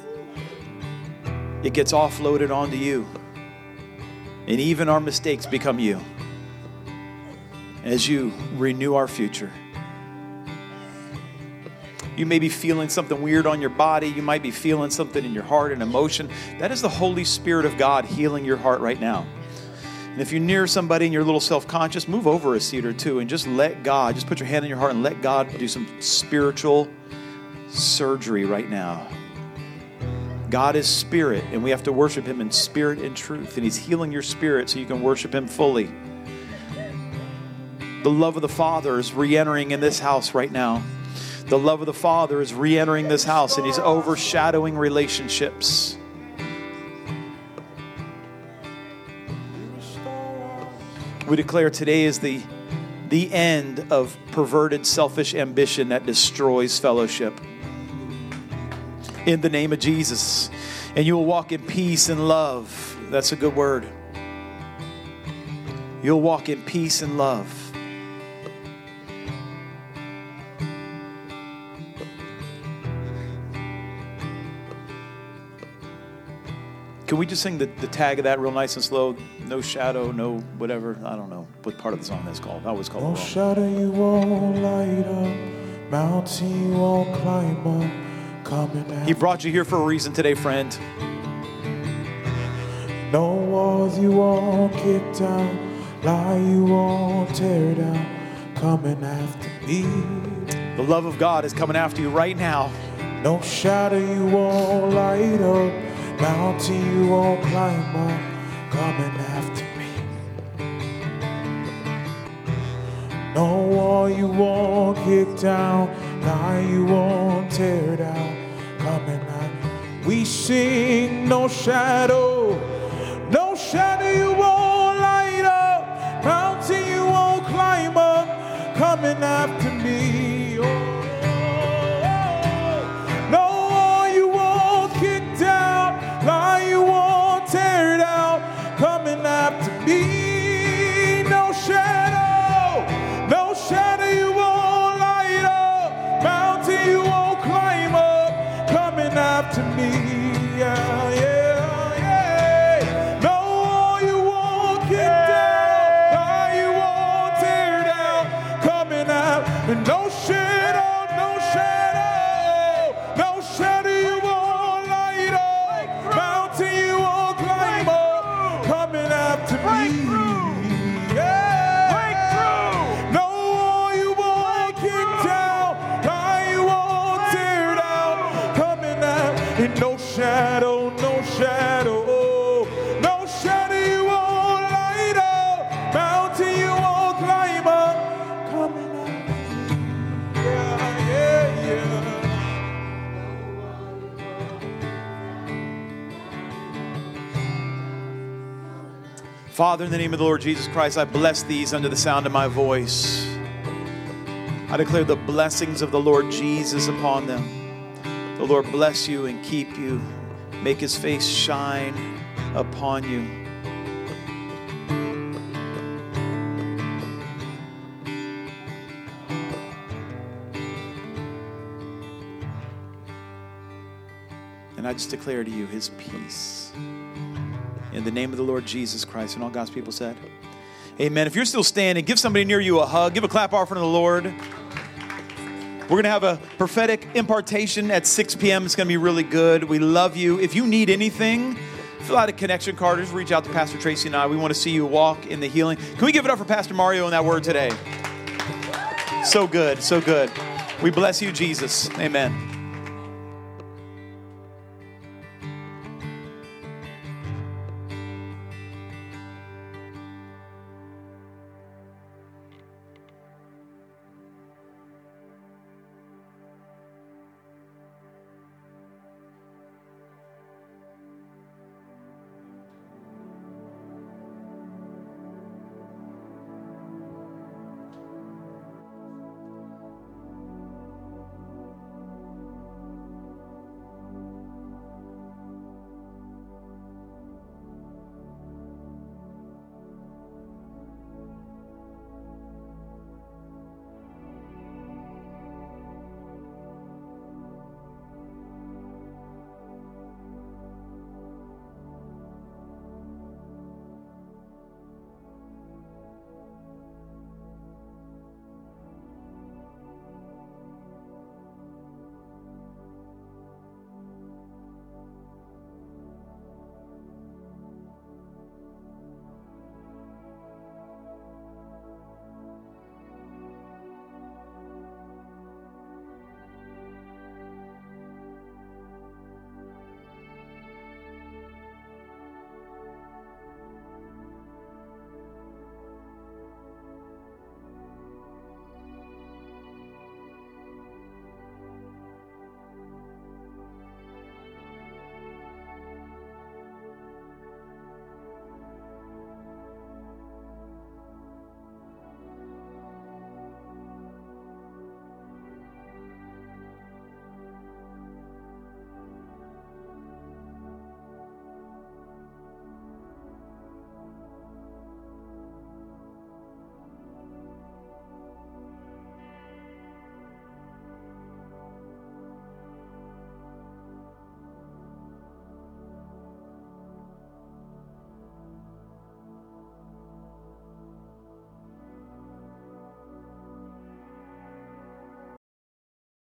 it gets offloaded onto you. And even our mistakes become you as you renew our future. You may be feeling something weird on your body. You might be feeling something in your heart and emotion. That is the Holy Spirit of God healing your heart right now. And if you're near somebody and you're a little self conscious, move over a seat or two and just let God, just put your hand in your heart and let God do some spiritual surgery right now. God is spirit, and we have to worship him in spirit and truth. And he's healing your spirit so you can worship him fully. The love of the Father is re entering in this house right now. The love of the Father is re entering this house, and he's overshadowing relationships. We declare today is the, the end of perverted, selfish ambition that destroys fellowship. In the name of Jesus. And you will walk in peace and love. That's a good word. You'll walk in peace and love. Can we just sing the, the tag of that real nice and slow? No shadow, no whatever. I don't know what part of the song that's called. I always call No it wrong. shadow you won't light up, mountain you won't climb up, He brought you here for a reason today, friend. No walls you won't kick down, lie you won't tear down, coming after me. The love of God is coming after you right now. No shadow you won't light up, mountain you won't climb up, coming after me. No wall you won't kick down, lie you won't tear down, coming out. We sing no shadow, no shadow you won't light up, mountain you won't climb up, coming after Father, in the name of the Lord Jesus Christ, I bless these under the sound of my voice. I declare the blessings of the Lord Jesus upon them. The Lord bless you and keep you, make his face shine upon you. And I just declare to you his peace. In the name of the Lord Jesus Christ. And all God's people said, Amen. If you're still standing, give somebody near you a hug, give a clap offering to the Lord. We're going to have a prophetic impartation at 6 p.m. It's going to be really good. We love you. If you need anything, fill out a connection card. Just reach out to Pastor Tracy and I. We want to see you walk in the healing. Can we give it up for Pastor Mario and that word today? So good, so good. We bless you, Jesus. Amen.